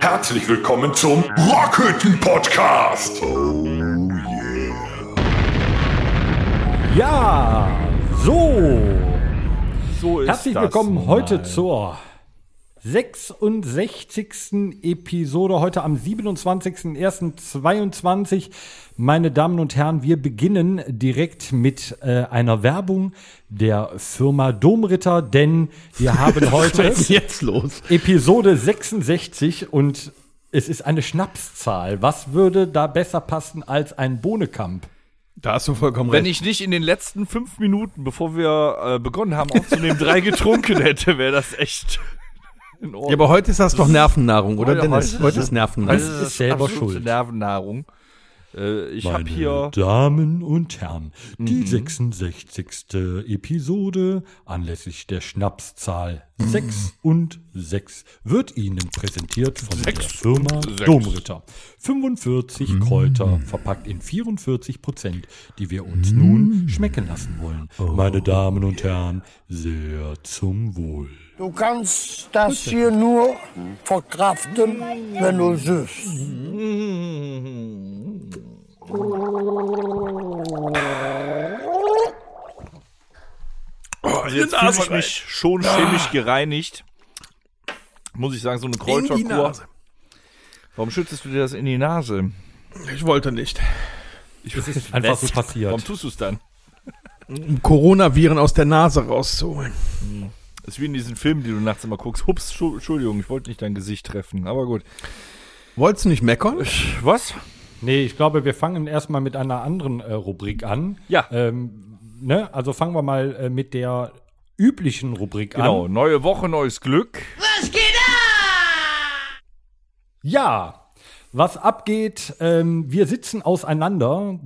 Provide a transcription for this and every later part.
Herzlich willkommen zum Rockhütten Podcast. Oh yeah. Ja, so. So ist Herzlich das willkommen heute mal. zur 66. Episode, heute am 27.01.22. Meine Damen und Herren, wir beginnen direkt mit äh, einer Werbung der Firma Domritter, denn wir haben heute Was ist jetzt los? Episode 66 und es ist eine Schnapszahl. Was würde da besser passen als ein Bohnekamp? Da hast du vollkommen Wenn recht. ich nicht in den letzten fünf Minuten, bevor wir äh, begonnen haben aufzunehmen, drei getrunken hätte, wäre das echt in Ordnung. Ja, aber heute ist das doch Nervennahrung, oder Heute- Dennis? heute- Heute ist Nervennahrung. Also, ist selber schuld. Nervennahrung. Äh, ich habe Meine hier Damen und Herren, die Mhm. 66. Episode anlässlich der Schnapszahl 6 und 6 wird Ihnen präsentiert von der Firma sechs. Domritter. 45 Kräuter verpackt in 44 Prozent, die wir uns nun schmecken lassen wollen. Meine Damen und Herren, sehr zum Wohl. Du kannst das hier nur verkraften, wenn du süßt. also jetzt fühle ich mich schon chemisch gereinigt. Muss ich sagen, so eine Kräuterkur. Warum schüttest du dir das in die Nase? Ich wollte nicht. Es ist einfach so passiert. Warum tust du es dann? Um Coronaviren aus der Nase rauszuholen. Das ist wie in diesen Filmen, die du nachts immer guckst. Hups, Schu- Entschuldigung, ich wollte nicht dein Gesicht treffen. Aber gut. Wolltest du nicht meckern? Was? Nee, ich glaube, wir fangen erstmal mit einer anderen äh, Rubrik an. Ja. Ähm, ne? Also fangen wir mal äh, mit der üblichen Rubrik Genau, an. neue Woche, neues Glück. Ja, was abgeht, ähm, wir sitzen auseinander.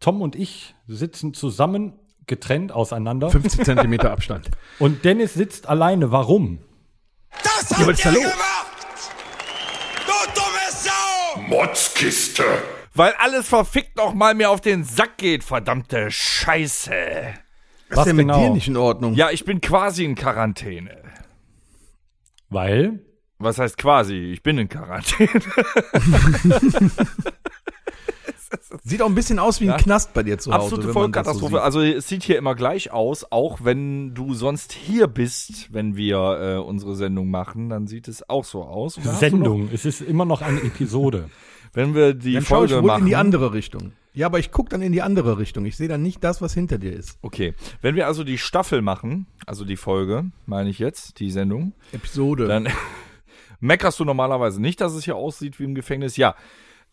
Tom und ich sitzen zusammen, getrennt auseinander. 50 Zentimeter Abstand. Und Dennis sitzt alleine. Warum? Das Ja, was ist da los? Du dumme Sau! Motzkiste. Weil alles verfickt noch mal mir auf den Sack geht, verdammte Scheiße. Was ist denn mit genau? dir nicht in Ordnung? Ja, ich bin quasi in Quarantäne. Weil Was heißt quasi? Ich bin in Quarantäne. Sieht auch ein bisschen aus wie ein Knast bei dir zu Hause. Absolute so Vollkatastrophe. sieht. also es sieht hier immer gleich aus, auch wenn du sonst hier bist, wenn wir äh, unsere Sendung machen, dann sieht es auch so aus. Sendung, es ist immer noch eine Episode. Wenn wir die dann schaue ich Folge wohl machen. in die andere Richtung. Ja, aber ich gucke dann in die andere Richtung. Ich sehe dann nicht das, was hinter dir ist. Okay, wenn wir also die Staffel machen, also die Folge, meine ich jetzt, die Sendung, Episode. dann meckerst du normalerweise nicht, dass es hier aussieht wie im Gefängnis. Ja,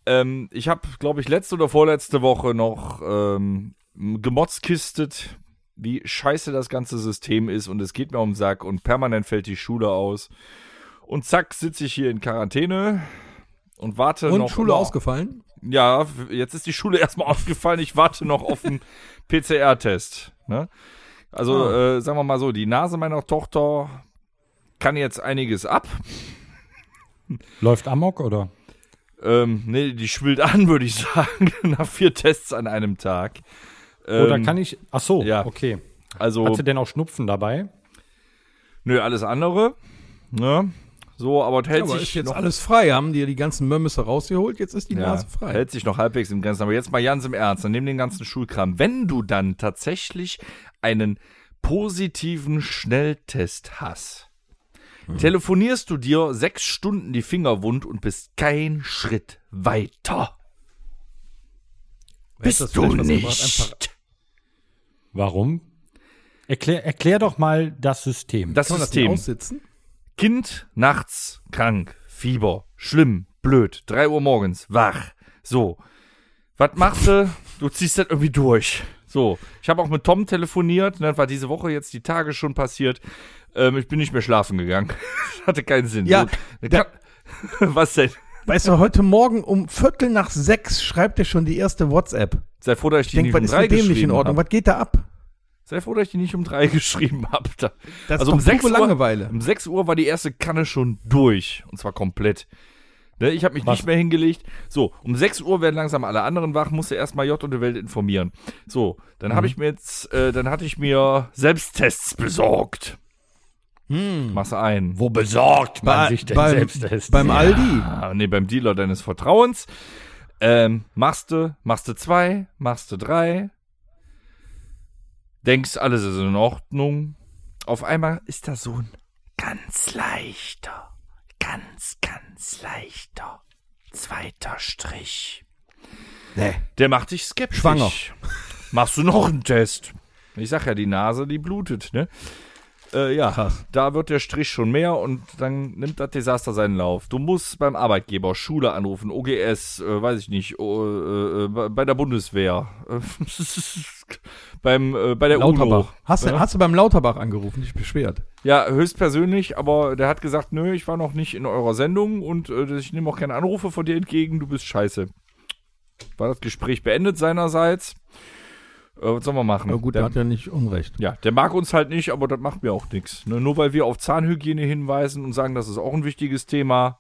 ähm, ich habe, glaube ich, letzte oder vorletzte Woche noch ähm, gemotzkistet, wie scheiße das ganze System ist und es geht mir um den Sack und permanent fällt die Schule aus. Und zack, sitze ich hier in Quarantäne und warte Und noch. Schule immer- ausgefallen? Ja, jetzt ist die Schule erstmal ausgefallen. Ich warte noch auf den PCR-Test. Ne? Also, äh, sagen wir mal so, die Nase meiner Tochter kann jetzt einiges ab. Läuft Amok oder? Ähm, nee, die schwillt an, würde ich sagen, nach vier Tests an einem Tag. Oder Ähm, kann ich. Ach so, ja. okay. Also, Hat sie denn auch Schnupfen dabei? nö, alles andere. Ne? So, aber es hält Aber sich ist jetzt noch, alles frei. Haben dir die ganzen Mömmisse rausgeholt? Jetzt ist die ja, Nase frei. hält sich noch halbwegs im Grenzen. Aber jetzt mal ganz im Ernst, dann nimm den ganzen Schulkram. Wenn du dann tatsächlich einen positiven Schnelltest hast, Mhm. telefonierst du dir sechs Stunden die Finger wund und bist kein Schritt weiter. Das Bist du nicht. Warum? Erklär, erklär doch mal das System. Das Kann man das System. aussitzen? Kind nachts krank, Fieber, schlimm, blöd, drei Uhr morgens, wach. So. Was machst du? Du ziehst das irgendwie durch. So. Ich habe auch mit Tom telefoniert, ne, war diese Woche jetzt die Tage schon passiert. Ähm, ich bin nicht mehr schlafen gegangen. Hatte keinen Sinn. Ja, so, kann, was denn? Weißt du, heute Morgen um Viertel nach sechs schreibt er schon die erste WhatsApp. Sei froh, dass ich Ich die denke, nicht was um ist mit dem nicht in Ordnung? habe. Was geht da ab? Sei froh, dass ich die nicht um drei geschrieben habe. Da. Das also ist um doch 6 pure Uhr, Langeweile. um 6 Uhr war die erste Kanne schon durch. Und zwar komplett. Ne, ich habe mich Was? nicht mehr hingelegt. So, um 6 Uhr werden langsam alle anderen wach, musste erstmal J und die Welt informieren. So, dann Mhm. habe ich mir jetzt, äh, dann hatte ich mir Selbsttests besorgt. Machst du ein. Wo besorgt man sich denn beim, selbst ist? beim Aldi. Ah, nee, beim Dealer deines Vertrauens. Ähm, machst du, machst du zwei, machst du drei. Denkst, alles ist in Ordnung. Auf einmal ist da so ein ganz leichter, ganz, ganz leichter zweiter Strich. Nee. Der macht dich skeptisch. Schwanger. Machst du noch einen Test? Ich sag ja, die Nase, die blutet, ne? Äh, ja, da wird der Strich schon mehr und dann nimmt das Desaster seinen Lauf. Du musst beim Arbeitgeber, Schule anrufen, OGS, äh, weiß ich nicht, oh, äh, bei der Bundeswehr, beim, bei der UNO. Lauterbach. Hast, du, hast du beim Lauterbach angerufen, dich beschwert? Ja, höchstpersönlich, aber der hat gesagt, nö, ich war noch nicht in eurer Sendung und äh, ich nehme auch keine Anrufe von dir entgegen, du bist scheiße. War das Gespräch beendet seinerseits? Äh, was sollen wir machen? Ja gut, der, der hat ja nicht Unrecht. ja, der mag uns halt nicht, aber das macht mir auch nichts. Ne? Nur weil wir auf Zahnhygiene hinweisen und sagen, das ist auch ein wichtiges Thema.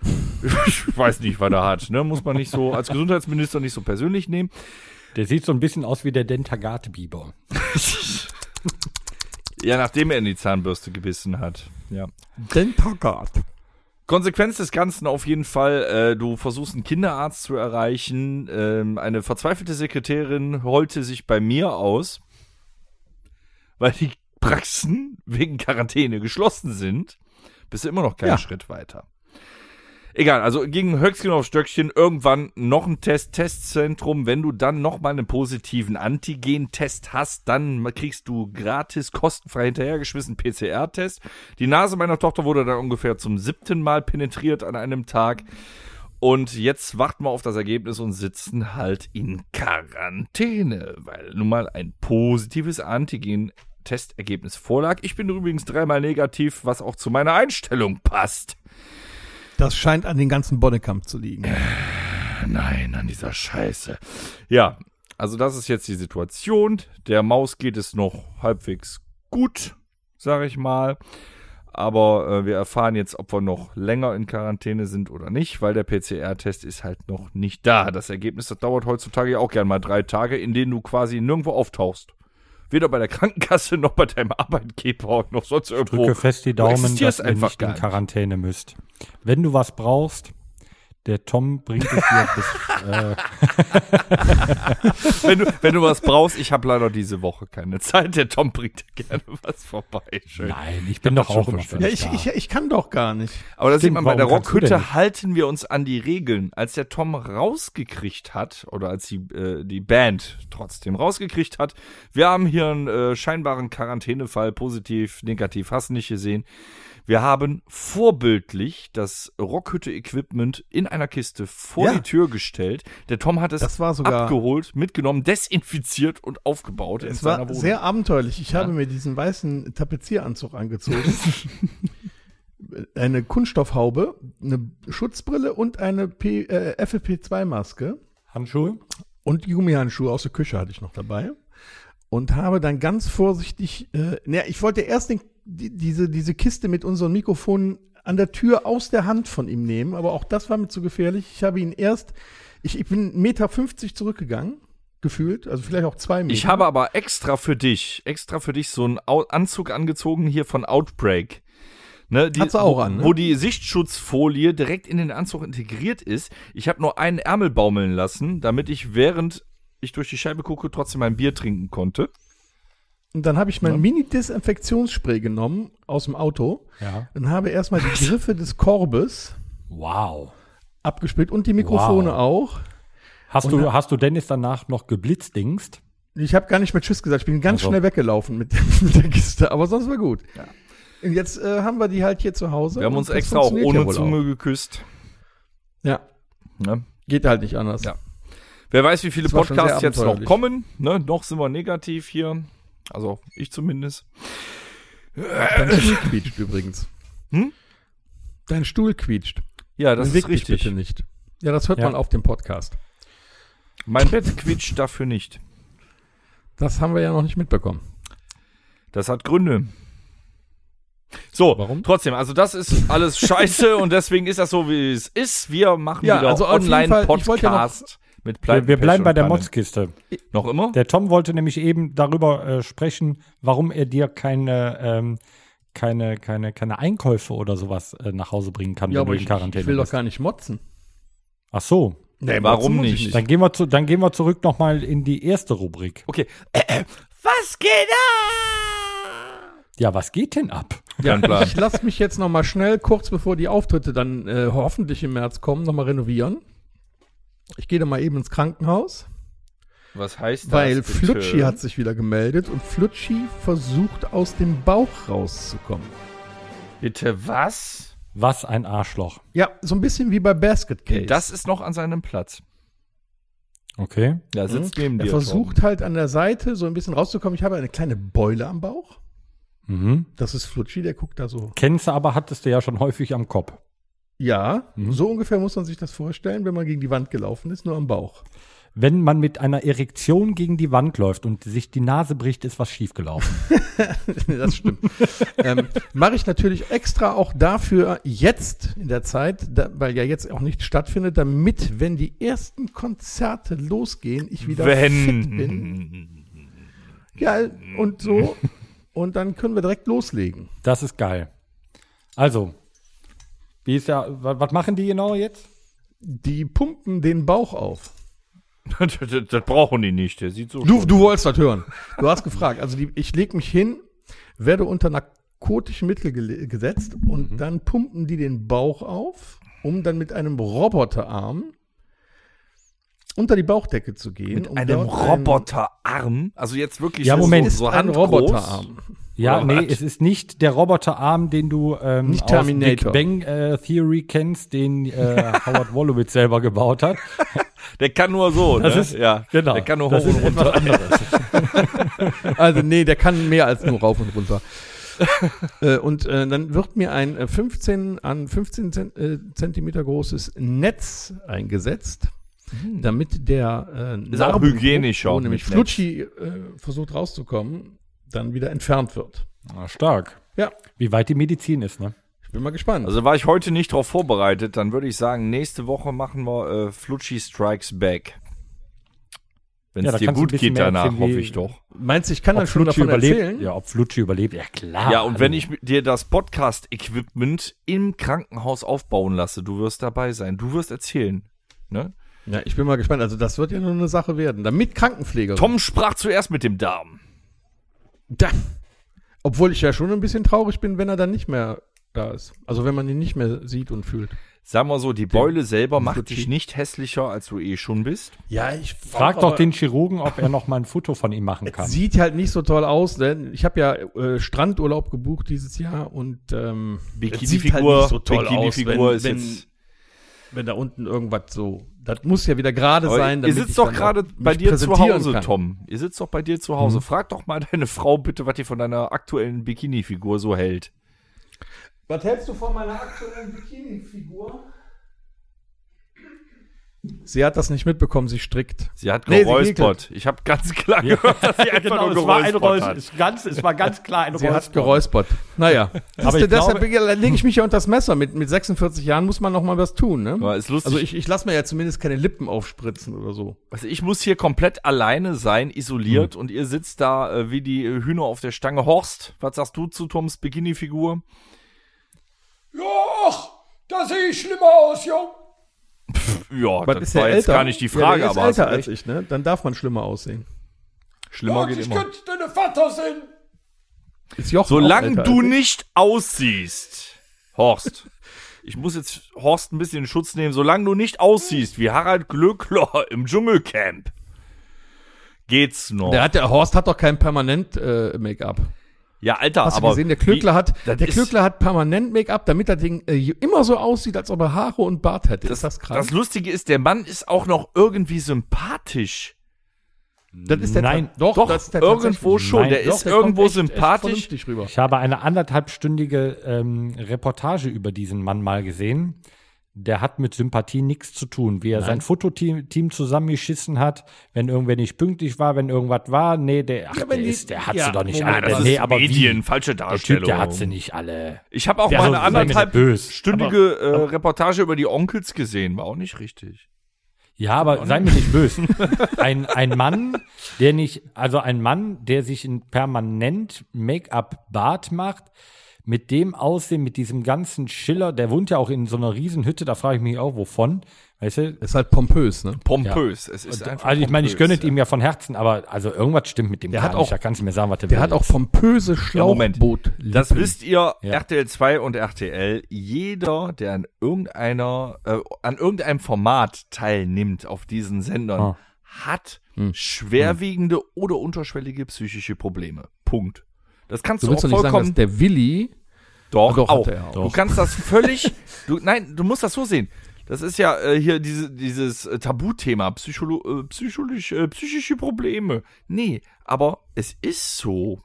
ich weiß nicht, was er hat. Ne? Muss man nicht so als Gesundheitsminister nicht so persönlich nehmen. Der sieht so ein bisschen aus wie der Dentagate-Biber. Ja, nachdem er in die Zahnbürste gebissen hat. Ja. Den Taggart. Konsequenz des Ganzen auf jeden Fall, äh, du versuchst einen Kinderarzt zu erreichen. Ähm, eine verzweifelte Sekretärin holte sich bei mir aus, weil die Praxen wegen Quarantäne geschlossen sind. Bist du immer noch keinen Ja. Schritt weiter. Egal, also gegen Höchstgen auf Stöckchen irgendwann noch ein Test, Testzentrum. Wenn du dann noch mal einen positiven Antigen-Test hast, dann kriegst du gratis, kostenfrei hinterhergeschmissen PCR-Test. Die Nase meiner Tochter wurde dann ungefähr zum siebten Mal penetriert an einem Tag. Und jetzt warten wir auf das Ergebnis und sitzen halt in Quarantäne, weil nun mal ein positives Antigen-Testergebnis vorlag. Ich bin übrigens dreimal negativ, was auch zu meiner Einstellung passt. Das scheint an den ganzen Bonnekamp zu liegen. Nein, an dieser Scheiße. Ja, also das ist jetzt die Situation. Der Maus geht es noch halbwegs gut, sage ich mal. Aber äh, wir erfahren jetzt, ob wir noch länger in Quarantäne sind oder nicht, weil der PCR-Test ist halt noch nicht da. Das Ergebnis, das dauert heutzutage ja auch gern mal drei Tage, in denen du quasi nirgendwo auftauchst. Weder bei der Krankenkasse noch bei deinem Arbeitgeber noch sonst irgendwo. Drücke fest die Daumen, dass ihr einfach nicht in. Quarantäne müsst. Wenn du was brauchst, der Tom bringt es dir bis, äh, wenn, du, wenn du was brauchst, ich habe leider diese Woche keine Zeit. Der Tom bringt dir gerne was vorbei. Schön. Nein, ich bin doch auch schon immer. Ja, dich ich, ich, ich kann doch gar nicht. Aber da sieht man, bei der Rockhütte halten wir uns an die Regeln. Als der Tom rausgekriegt hat, oder als die, äh, die Band trotzdem rausgekriegt hat, wir haben hier einen äh, scheinbaren Quarantänefall, positiv, negativ, hast nicht gesehen. Wir haben vorbildlich das Rockhütte-Equipment in einer Kiste vor Ja. die Tür gestellt. Der Tom hat es Das war sogar- abgeholt, mitgenommen, desinfiziert und aufgebaut in Es seiner war Wohnung. sehr abenteuerlich. Ich habe mir diesen weißen Tapezieranzug angezogen. eine Kunststoffhaube, eine Schutzbrille und eine P, äh, FFP2-Maske. Handschuhe? Und die Gummihandschuhe aus der Küche hatte ich noch dabei. Und habe dann ganz vorsichtig, äh, ne, ich wollte erst den, die, diese, diese Kiste mit unseren Mikrofonen an der Tür aus der Hand von ihm nehmen, aber auch das war mir zu gefährlich. Ich habe ihn erst, ich, ich bin 1,50 Meter zurückgegangen, gefühlt, also vielleicht auch zwei Meter. Ich habe aber extra für dich, extra für dich so einen Anzug angezogen hier von Outbreak. Ne, die, Hat sie auch an, ne? Wo die Sichtschutzfolie direkt in den Anzug integriert ist. Ich habe nur einen Ärmel baumeln lassen, damit ich während ich durch die Scheibe gucke trotzdem mein Bier trinken konnte. Und dann habe ich mein Mini-Desinfektionsspray genommen aus dem Auto Ja. und habe erstmal die Griffe des Korbes Wow. abgespielt und die Mikrofone Wow. auch. Hast Und du, hast du Dennis danach noch geblitzdingst? Ich habe gar nicht mehr Tschüss gesagt. Ich bin ganz Also. schnell weggelaufen mit, mit der Kiste, aber sonst war gut. Und jetzt äh, haben wir die halt hier zu Hause. Wir haben uns extra auch ohne ja Zunge geküsst. Ja, Ne? geht halt nicht anders. Ja. Wer weiß, wie viele Podcasts jetzt noch kommen. Ne? Noch sind wir negativ hier. Also ich zumindest. Dein Stuhl quietscht übrigens. Hm? Dein Stuhl quietscht. Ja, das Beweg ist dich richtig. bitte nicht. Ja, das hört Ja. man auf dem Podcast. Mein Bett quietscht dafür nicht. Das haben wir ja noch nicht mitbekommen. Das hat Gründe. So, Warum? trotzdem, also das ist alles scheiße und deswegen ist das so, wie es ist. Wir machen Ja, wieder also Online-Podcast mit Wir, Pleiten, wir Pech bleiben bei der. Motzkiste. Noch immer? Der Tom wollte nämlich eben darüber äh, sprechen, warum er dir keine, ähm, keine, keine, keine Einkäufe oder sowas äh, nach Hause bringen kann, Ja, wenn aber du ich, in Quarantäne ich will doch bist. gar nicht motzen. Ach so. Nee, Warum nicht? ich Dann gehen wir zu, dann gehen wir zurück nochmal in die erste Rubrik. Okay. Äh, äh, was geht ab? Ja, was geht denn ab? Ja, ich lasse mich jetzt noch mal schnell, kurz bevor die Auftritte dann äh, hoffentlich im März kommen, noch mal renovieren. Ich gehe dann mal eben ins Krankenhaus, Was heißt das? weil bitte? Flutschi hat sich wieder gemeldet und Flutschi versucht aus dem Bauch rauszukommen. Bitte was? Was ein Arschloch. Ja, so ein bisschen wie bei Basket Case. Das ist noch an seinem Platz. Okay. Ja, sitzt neben er dir. versucht halt an der Seite so ein bisschen rauszukommen. Ich habe eine kleine Beule am Bauch. Mhm. Das ist Flutschi, der guckt da so. Kennst du aber, hattest du ja schon häufig am Kopf. Ja, Mhm. so ungefähr muss man sich das vorstellen, wenn man gegen die Wand gelaufen ist, nur am Bauch. Wenn man mit einer Erektion gegen die Wand läuft und sich die Nase bricht, ist was schiefgelaufen. das stimmt. ähm, Mache ich natürlich extra auch dafür jetzt in der Zeit, da, weil ja jetzt auch nichts stattfindet, damit, wenn die ersten Konzerte losgehen, ich wieder fit bin. Wenn. Ja, und so. Und dann können wir direkt loslegen. Das ist geil. Also, wie ist ja, wa- was machen die genau jetzt? Die pumpen den Bauch auf. das, das, das brauchen die nicht. Der sieht so. Du, du wolltest das hören. Du hast gefragt. Also die, ich lege mich hin, werde unter narkotische Mittel gele- gesetzt und dann pumpen die den Bauch auf, um dann mit einem Roboterarm unter die Bauchdecke zu gehen. mit um einem Roboterarm. Also jetzt wirklich Ja, so, Moment. So ein handgroß. Roboterarm. Ja, Oder nee, was? es ist nicht der Roboterarm, den du ähm, Nicht aus Terminator. Big Bang äh, Theory kennst, den äh, Howard Wolowitz selber gebaut hat. Der kann nur so, Das ne? ist- ja, genau. Der kann nur Das hoch und runter. Also nee, der kann mehr als nur rauf und runter. äh, und äh, dann wird mir ein äh, 15 an 15 Zent, äh, Zentimeter großes Netz eingesetzt, damit der äh. Ist auch hygienischer wo nämlich Flutschi äh, versucht rauszukommen, dann wieder entfernt wird. Ah, stark. Ja, Wie weit die Medizin ist, ne? ich bin mal gespannt. Also war ich heute nicht drauf vorbereitet, dann würde ich sagen, nächste Woche machen wir äh, Flutschi Strikes Back. Wenn Ja, es da dir gut geht danach, erzählen, hoffe ich doch. Meinst du, ich kann dann Ob schon Flutschi davon überlebt? erzählen? Ja, ob Flutschi überlebt? Ja, klar. ja, und wenn also, ich mit dir das Podcast-Equipment im Krankenhaus aufbauen lasse, du wirst dabei sein, du wirst erzählen. Ne? Ja, ich bin mal gespannt. Also das wird ja nur eine Sache werden. Damit Krankenpfleger. Tom sprach zuerst mit dem Darm. Da. Obwohl ich ja schon ein bisschen traurig bin, wenn er dann nicht mehr da ist. Also wenn man ihn nicht mehr sieht und fühlt. Sag mal so, die Beule selber macht dich nicht hässlicher, als du eh schon bist. Ja, ich Frag doch den Chirurgen, ob er noch mal ein Foto von ihm machen kann. Sieht halt nicht so toll aus, denn ich habe ja äh, Strandurlaub gebucht dieses Jahr und ähm, halt Bikini-Figur nicht so toll Bikini-Figur aus, ist wenn, jetzt. Wenn, da unten irgendwas so. Das muss ja wieder gerade sein. ihr sitzt ich doch gerade bei dir zu Hause, kann. Tom. Ihr sitzt doch bei dir zu Hause. Frag doch mal deine Frau bitte, was die von deiner aktuellen Bikini-Figur so hält. Was hältst du von meiner aktuellen Bikini-Figur? Sie hat das nicht mitbekommen, sie strickt. Sie hat Nee, geräuspert. ich habe ganz klar gehört, dass sie einfach nur geräuspert hat. es, ganz, es war ganz klar ein Sie hat geräuspert. Naja, Aber ich deshalb lege ich mich ja unter das Messer. Mit, mit 46 Jahren muss man noch mal was tun. Ne? Aber ist lustig. Also ich, ich lasse mir ja zumindest keine Lippen aufspritzen oder so. Also ich muss hier komplett alleine sein, isoliert, und ihr sitzt da äh, wie die äh, Hühner auf der Stange. Horst, was sagst du zu Toms Bikini-Figur? Ja, da sehe ich schlimmer aus, Jung. Ja, Was das ist war der jetzt älter? gar nicht die Frage, ja, der ist aber älter als ich, ne? Dann darf man schlimmer aussehen. schlimmer Ja, geht ich immer. könnte deine Vater sein. Ist Jochen Solange du nicht aussiehst, Horst, ich muss jetzt Horst ein bisschen in Schutz nehmen, solange du nicht aussiehst wie Harald Glöckler im Dschungelcamp, geht's noch. Der hat der Horst hat doch kein permanent äh, Make-up. Ja, Alter, Hast aber du gesehen, der Klöckler wie- hat der Klöckler hat permanent Make-up, damit das Ding äh, immer so aussieht, als ob er Haare und Bart hätte. Das, ist das krass? das Lustige ist, der Mann ist auch noch irgendwie sympathisch. Das ist der Nein, doch, Doch, das ist der irgendwo schon. Nein, der Doch, ist der irgendwo echt- echt sympathisch. rüber. Ich habe eine anderthalbstündige ähm, Reportage über diesen Mann mal gesehen. Der hat mit Sympathie nichts zu tun. Wie er sein Fototeam Team zusammengeschissen hat, wenn irgendwer nicht pünktlich war, wenn irgendwas war. Nee, der, ach, Ja, der, ist, der hat ja, sie doch nicht Moment, alle. das nee, aber Medien, wie? falsche Der Darstellung. Typ, der hat sie nicht alle. Ich habe auch Ja, mal eine sei mir nicht anderthalb böse. stündige äh, Reportage über die Onkels gesehen. War auch nicht richtig. Ja, aber sei mir nicht böse. Ein, ein Mann, der nicht, also ein Mann, der sich ein permanent Make-up-Bart macht, mit dem Aussehen, mit diesem ganzen Schiller, der wohnt ja auch in so einer Riesenhütte, da frage ich mich auch, wovon. Weißt du? Ist halt pompös, ne? Pompös. Es ist einfach Also ich meine, ich gönne es ja. ihm ja von Herzen, aber also irgendwas stimmt mit dem Der gar hat nicht. auch- Da kannst du mir sagen, was der, Der will hat auch pompöse Ja. Schlauchboot. Das wisst ihr, Ja. RTL 2 und RTL, jeder, der an irgendeiner, äh, an irgendeinem Format teilnimmt auf diesen Sendern, Ah. hat Hm. schwerwiegende oder unterschwellige psychische Probleme. Punkt. Das kannst Du du, willst auch doch nicht sagen, dass vollkommen. der Willi doch, Doch, hat auch. er auch. Du kannst das völlig. du, nein, du musst das so sehen. Das ist ja äh, hier diese, dieses äh, Tabuthema, Psycholo äh, psychologisch, äh, psychische Probleme. Nee, aber es ist so.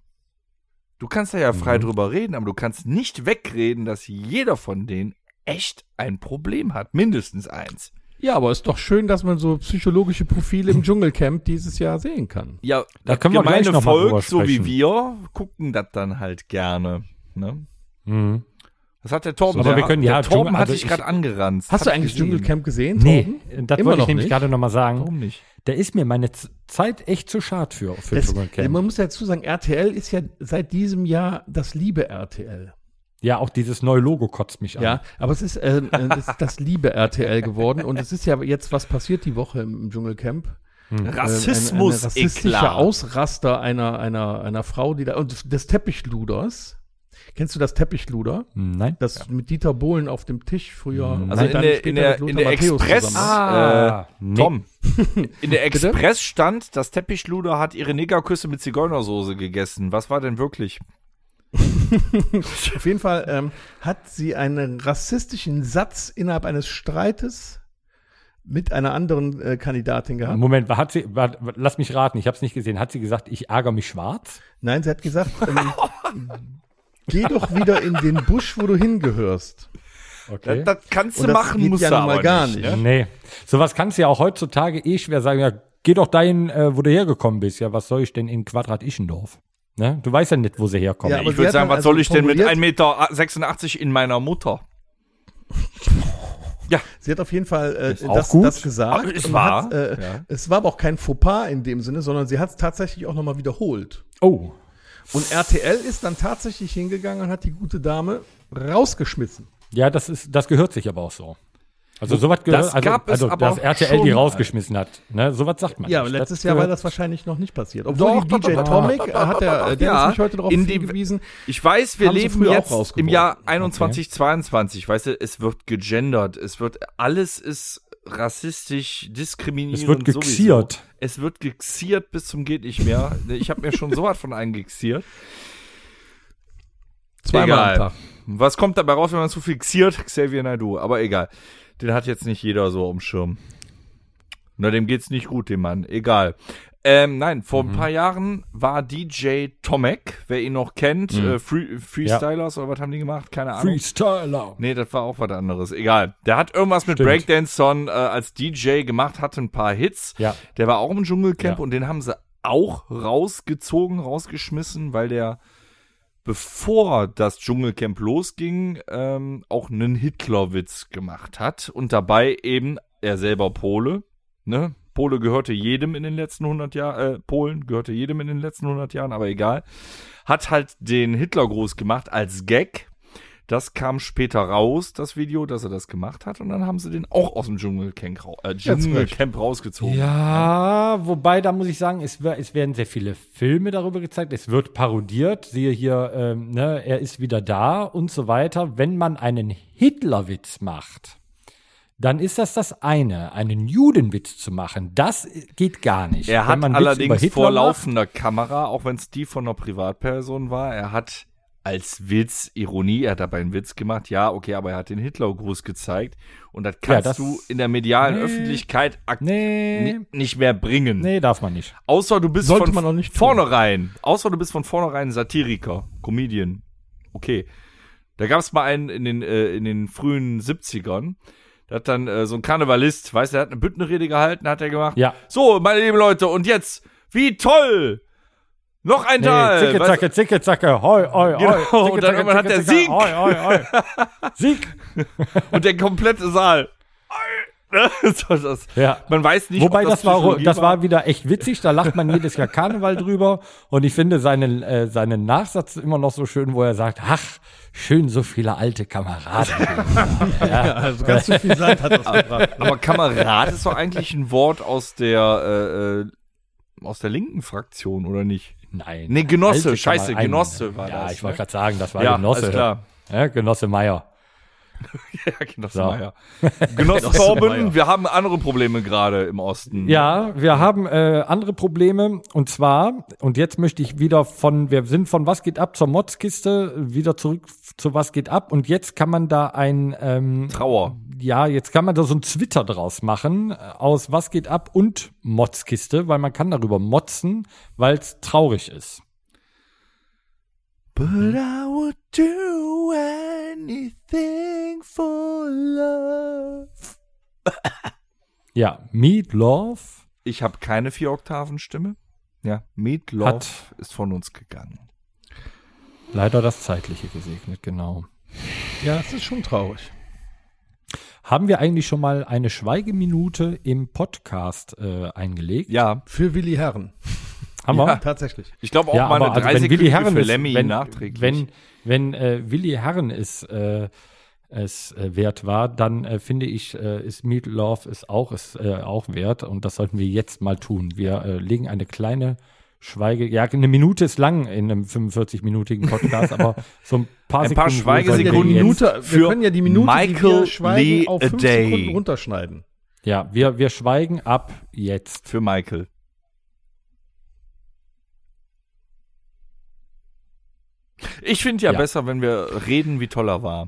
Du kannst da ja frei drüber reden, aber du kannst nicht wegreden, dass jeder von denen echt ein Problem hat. Mindestens eins. Ja, aber ist doch schön, dass man so psychologische Profile im Dschungelcamp dieses Jahr sehen kann. Ja, Da das können wir gleich gemeine noch Volk, so wie wir, gucken das dann halt gerne. Ne? Mhm. Das hat der Torben. Aber der, wir können- der ja, Torben Dschungel- hat also dich ich- gerade angeranzt. Hast du ich eigentlich gesehen. Dschungelcamp gesehen, Nee, Torben? das Immer wollte ich noch nämlich gerade nochmal sagen. Warum nicht? Der ist mir meine Z- Zeit echt zu schad für, für Das, Dschungelcamp. man muss dazu sagen, RTL ist ja seit diesem Jahr das liebe RTL. Ja, auch dieses neue Logo kotzt mich an. Ja, aber es ist, äh, äh, es ist das liebe RTL geworden und es ist ja jetzt was passiert die Woche im, im Dschungelcamp. Äh, ein, ein Rassismus, rassistischer Eklat. Ausraster einer, einer, einer Frau, die da, und des Teppichluders. Kennst du das Teppichluder? Hm, Nein. Das mit Dieter Bohlen auf dem Tisch früher. und Also in dann der, später in der, in der Matthäus Express, zusammen. Ah, äh, nee. Tom, in der Express stand, das Teppichluder hat ihre Negerküsse mit Zigeunersoße gegessen. Was war denn wirklich? Auf jeden Fall ähm, hat sie einen rassistischen Satz innerhalb eines Streites mit einer anderen äh, Kandidatin gehabt. Moment, hat sie, war, lass mich raten, ich habe es nicht gesehen. Hat sie gesagt, ich ärgere mich schwarz? Nein, sie hat gesagt, ähm, geh doch wieder in den Busch, wo du hingehörst. Okay. Das, das kannst du das machen, musst ja du aber gar nicht. nicht. Ne? nee. Sowas kannst du ja auch heutzutage eh schwer sagen, ja, geh doch dahin, äh, wo du hergekommen bist. Ja, was soll ich denn in Quadrat Ischendorf? Ne? Du weißt ja nicht, wo sie herkommen. Ja, aber Ich würde sagen, was soll also ich denn mit formuliert- 1,86 Meter in meiner Mutter? Ja, Sie hat auf jeden Fall äh, auch das, gut. das gesagt. Wahr. Hat, äh, Ja. Es war aber auch kein Fauxpas in dem Sinne, sondern sie hat es tatsächlich auch nochmal wiederholt. oh. Und RTL ist dann tatsächlich hingegangen und hat die gute Dame rausgeschmissen. Ja, das ist, das gehört sich aber auch so. Also sowas gehört, Das also, gab es also dass RTL die rausgeschmissen hat. Ne? Sowas sagt man Ja, nicht. letztes Das Jahr war das wahrscheinlich noch nicht passiert. Obwohl Doch, DJ Tomic, hat der, der ja. mich heute darauf hingewiesen. Ich weiß, wir leben jetzt im. Jahr 21, 22. Weißt du, es wird gegendert, es wird, alles ist rassistisch, diskriminierend. Es wird sowieso. gexiert. Es wird gexiert bis zum geht nicht mehr. Ich habe mir schon so was von eingexiert. Zweimal Egal. am Tag. Was kommt dabei raus, wenn man zu viel xiert? Xavier Naidoo. Aber egal. Den hat jetzt nicht jeder so am Schirm. Na, dem geht's nicht gut, dem Mann. Egal. Ähm, nein, vor Mhm. ein paar Jahren war DJ Tomek, wer ihn noch kennt, Mhm. äh, Free, Freestylers oder was haben die gemacht? Keine Ahnung. Freestyler. Nee, das war auch was anderes. Egal. Der hat irgendwas mit Stimmt. Breakdancern äh, als DJ gemacht, hatte ein paar Hits. Ja. Der war auch im Dschungelcamp Ja. und den haben sie auch rausgezogen, rausgeschmissen, weil der, bevor das Dschungelcamp losging, ähm, auch einen Hitlerwitz gemacht hat und dabei eben, er selber Pole, ne? Pole gehörte jedem in den letzten 100 Jahren, äh, Polen gehörte jedem in den letzten 100 Jahren, aber egal. Hat halt den Hitlergruß gemacht als Gag. Das kam später raus, das Video, dass er das gemacht hat. Und dann haben sie den auch aus dem Dschungelcamp, äh, Dschungelcamp rausgezogen. Ja, wobei, da muss ich sagen, es, es werden sehr viele Filme darüber gezeigt, es wird parodiert, siehe hier, ähm, ne, er ist wieder da und so weiter. Wenn man einen Hitlerwitz macht, dann ist das das eine. Einen Judenwitz zu machen, das geht gar nicht. Er hat allerdings vor laufender Kamera, auch wenn es die von einer Privatperson war, er hat als Witz, Ironie, er hat dabei einen Witz gemacht, ja, okay, aber er hat den Hitlergruß gezeigt und das kannst das- du in der medialen Nee. Öffentlichkeit Nee, ni- nicht mehr bringen. nee, darf man nicht. Außer du bist Sollte von vornherein, außer du bist von vornherein Satiriker, Comedian. Okay. Da gab es mal einen in den, äh, in den frühen 70ern. Da hat dann äh, so ein Karnevalist, weißt du, der hat eine Büttenrede gehalten, hat er gemacht. Ja. So, meine lieben Leute, und jetzt, wie toll! Noch ein Nee, Teil! zicke, weißt- zacke, zicke, zacke, hoi, hoi, Genau, hoi. Zicke, und dann zacke, irgendwann hat zicke, der zacke, Sieg. Hoi, hoi, hoi. Sieg. und der komplette Saal. So, das, Ja. Man weiß nicht, Wobei ob das, war, das war wieder echt witzig, da lacht man jedes Jahr Karneval drüber und ich finde seinen, äh, seinen Nachsatz immer noch so schön, wo er sagt, ach, schön so viele alte Kameraden. Ja, also ganz so viel Sand hat das gebracht. Aber Kamerad ist doch eigentlich ein Wort aus der äh, äh, aus der linken Fraktion, oder nicht? Nein. Nee, Genosse, scheiße. Genosse war ja, das, ich wollte ne? gerade sagen, das war Ja, Genosse. alles klar. Ja, Genosse Meier. Ja, Genosse So. Meier. Genosse Torben, wir haben andere Probleme gerade im Osten. Ja, wir haben äh, andere Probleme und zwar, und jetzt möchte ich wieder von, wir sind von Was geht ab zur Motzkiste, wieder zurück zu Was geht ab und jetzt kann man da ein, ähm, Trauer. ja, jetzt kann man da so ein Twitter draus machen äh, aus Was geht ab und Motzkiste, weil man kann darüber motzen, weil es traurig ist. But I would do anything for love. Ja, Meat Love Ich habe keine vier Oktaven Stimme. Ja, Meat Love Hat- ist von uns gegangen. leider das Zeitliche gesegnet, genau. Ja, das ist schon traurig. Haben wir eigentlich schon mal eine Schweigeminute im Podcast äh, eingelegt? Ja, Für Willi Herren. Haben wir? Ja. Tatsächlich. ich glaube auch ja, mal eine also 30 wenn Willi Herren für ist, Lemmy wenn, nachträglich. wenn, wenn äh, Willi Herren ist, äh, es äh, wert war, dann äh, finde ich, äh, ist Meat Love ist auch, ist, äh, auch wert und das sollten wir jetzt mal tun. Wir äh, legen eine kleine Schweige, ja, eine Minute ist lang in einem 45-minütigen Podcast, aber so ein paar Ein paar Sekunden Schweigesekunden wir Minute, wir können ja die Minute, die Michael wir schweigen, Lee auf a fünf day. Sekunden runterschneiden. Ja, wir, wir schweigen ab jetzt. für Michael. Ich finde ja, Ja. besser, wenn wir reden, wie toll er war.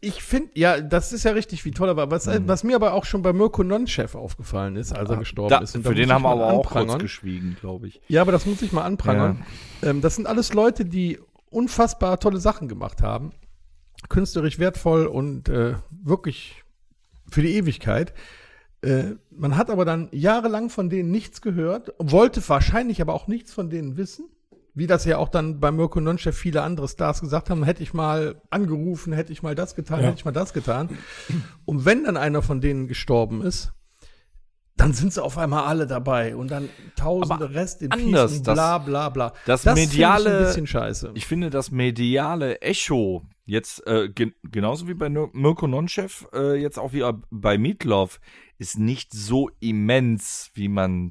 Ich finde, ja, das ist ja richtig, wie toll er war. Was, was mir aber auch schon bei Mirko Nonchef aufgefallen ist, als er gestorben Da, ist. Und für den haben wir aber auch kurz geschwiegen, glaube ich. Ja, aber das muss ich mal anprangern. Ähm, das sind alles Leute, die unfassbar tolle Sachen gemacht haben. Künstlerisch wertvoll und äh, wirklich für die Ewigkeit. Äh, man hat aber dann jahrelang von denen nichts gehört, wollte wahrscheinlich aber auch nichts von denen wissen. Wie das ja auch dann bei Mirko Nonchef viele andere Stars gesagt haben, hätte ich mal angerufen, hätte ich mal das getan, Ja. hätte ich mal das getan. Und wenn dann einer von denen gestorben ist, dann sind sie auf einmal alle dabei und dann tausende Aber Rest in anders, Peace und das- bla bla bla. das ich mediale- ein bisschen scheiße. Ich finde das mediale Echo jetzt äh, gen genauso wie bei Mirko Nonchef, äh, jetzt auch wie bei Meatloaf, ist nicht so immens, wie man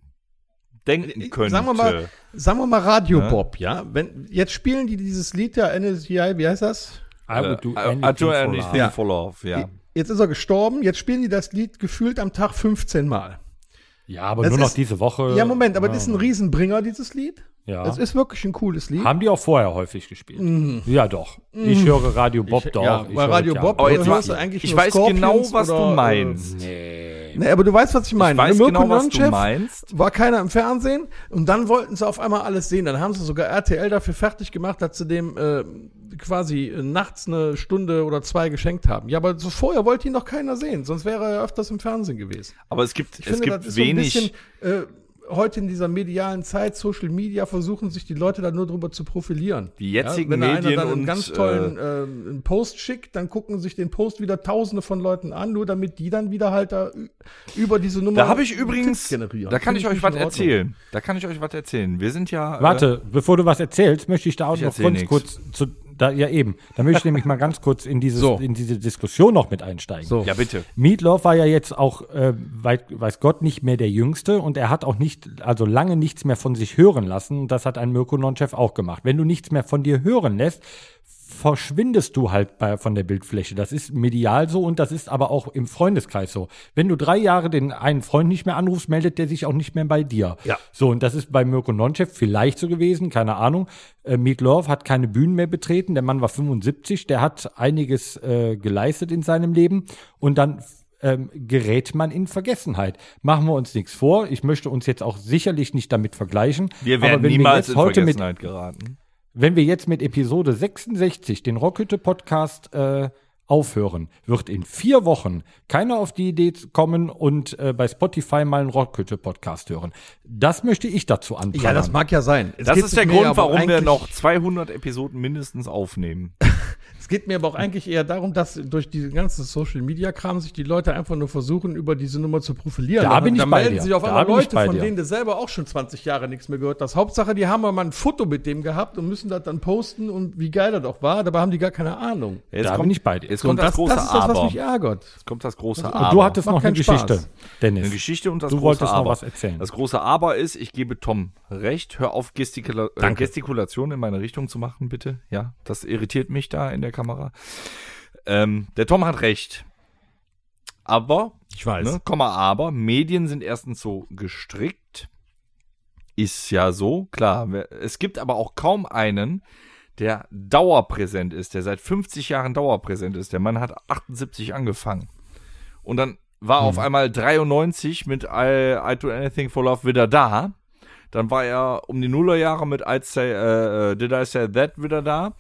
denken könnte. Sagen wir mal, sagen wir mal Radio Ja. Bob, ja. Wenn jetzt spielen die dieses Lied ja NSGI, wie heißt das? I would do äh, I anything do for anything love. Ja. for love, ja. Jetzt ist er gestorben, jetzt spielen die das Lied gefühlt am Tag 15 Mal. Ja, aber Das nur noch ist- diese Woche. Ja, Moment, aber das ist ein Riesenbringer, dieses Lied. Ja. Das ist wirklich ein cooles Lied. Haben die auch vorher häufig gespielt? Ja, doch. Ich höre Radio Bob doch. Mhm. ja, ich Radio ja. Bob Aber jetzt hörst du eigentlich ich nur weiß Scorpions genau, was oder, du meinst. Äh, nee, aber du weißt, was ich meine. Ich weiß Mirko genau, was du meinst. War keiner im Fernsehen und dann wollten sie auf einmal alles sehen. Dann haben sie sogar RTL dafür fertig gemacht, dass sie dem äh, quasi äh, nachts eine Stunde oder zwei geschenkt haben. Ja, aber so vorher wollte ihn doch keiner sehen, sonst wäre er öfters im Fernsehen gewesen. Aber es gibt, Ich es finde, gibt wenig. so ein bisschen, äh, heute in dieser medialen Zeit, Social Media, versuchen sich die Leute da nur drüber zu profilieren. Die jetzigen Wenn da Medien einer dann einen und, ganz tollen äh, einen Post schickt, dann gucken sich den Post wieder tausende von Leuten an, nur damit die dann wieder halt da über diese Nummer da habe ich übrigens, generieren. da kann Finde ich euch was erzählen. Da kann ich euch was erzählen. Wir sind ja. Warte, bevor du was erzählst, möchte ich da auch Ich noch nix. kurz zu, da, ja eben, da möchte ich nämlich mal ganz kurz in, dieses, So. in diese Diskussion noch mit einsteigen. So. Ja, bitte. Meatloaf war ja jetzt auch, äh, weit, weiß Gott, nicht mehr der Jüngste und er hat auch nicht, also lange nichts mehr von sich hören lassen. Das hat ein Mirko Nonchef auch gemacht. Wenn du nichts mehr von dir hören lässt, verschwindest du halt bei, von der Bildfläche. Das ist medial so und das ist aber auch im Freundeskreis so. Wenn du drei Jahre den einen Freund nicht mehr anrufst, meldet der sich auch nicht mehr bei dir. Ja. So, und das ist bei Mirko Nonchef vielleicht so gewesen, keine Ahnung. Äh, Meatloaf hat keine Bühnen mehr betreten, der Mann war 75, der hat einiges äh, geleistet in seinem Leben und dann ähm, gerät man in Vergessenheit. Machen wir uns nichts vor. Ich möchte uns jetzt auch sicherlich nicht damit vergleichen. Wir werden niemals wir in heute mit Vergessenheit geraten. Wenn wir jetzt mit Episode 66 den Rockhütte Podcast äh, aufhören, wird in vier Wochen keiner auf die Idee kommen und äh, bei Spotify mal einen Rockhütte-Podcast hören. Das möchte ich dazu anprangern. Ja, das mag ja sein. Es Das ist der Grund, warum wir noch 200 Episoden mindestens aufnehmen. Es geht mir aber auch eigentlich eher darum, dass durch diesen ganzen Social Media Kram sich die Leute einfach nur versuchen, über diese Nummer zu profilieren. Da bin ich dann bei melden dir. sich auf Da einmal bin ich Leute, bei von dir. denen du selber auch schon 20 Jahre nichts mehr gehört hast. Hauptsache, die haben mal ein Foto mit dem gehabt und müssen das dann posten und wie geil das doch war. Dabei haben die gar keine Ahnung. Jetzt Da kommt, bin ich bei dir. Jetzt So, kommt das, das, große das ist das, Aber. was mich ärgert. Jetzt kommt das große Und Aber. Du hattest Macht noch eine Spaß. Geschichte, Dennis. Eine Geschichte und das Du große wolltest noch Aber. was erzählen. Das große Aber ist, ich gebe Tom recht. Hör auf, Gestikula äh, Gestikulation in meine Richtung zu machen, bitte. Ja, das irritiert mich da in der Kamera. Ähm, der Tom hat recht. Aber, Ich weiß. ne, Komma, aber, Medien sind erstens so gestrickt. Ist ja so, klar. Es gibt aber auch kaum einen, der dauerpräsent ist, der seit 50 Jahren dauerpräsent ist. Der Mann hat 78 angefangen. Und dann war Hm. auf einmal 93 mit I, I Do Anything for Love wieder da. Dann war er um die Nullerjahre mit I'd say, äh, äh, Did I Say That wieder da.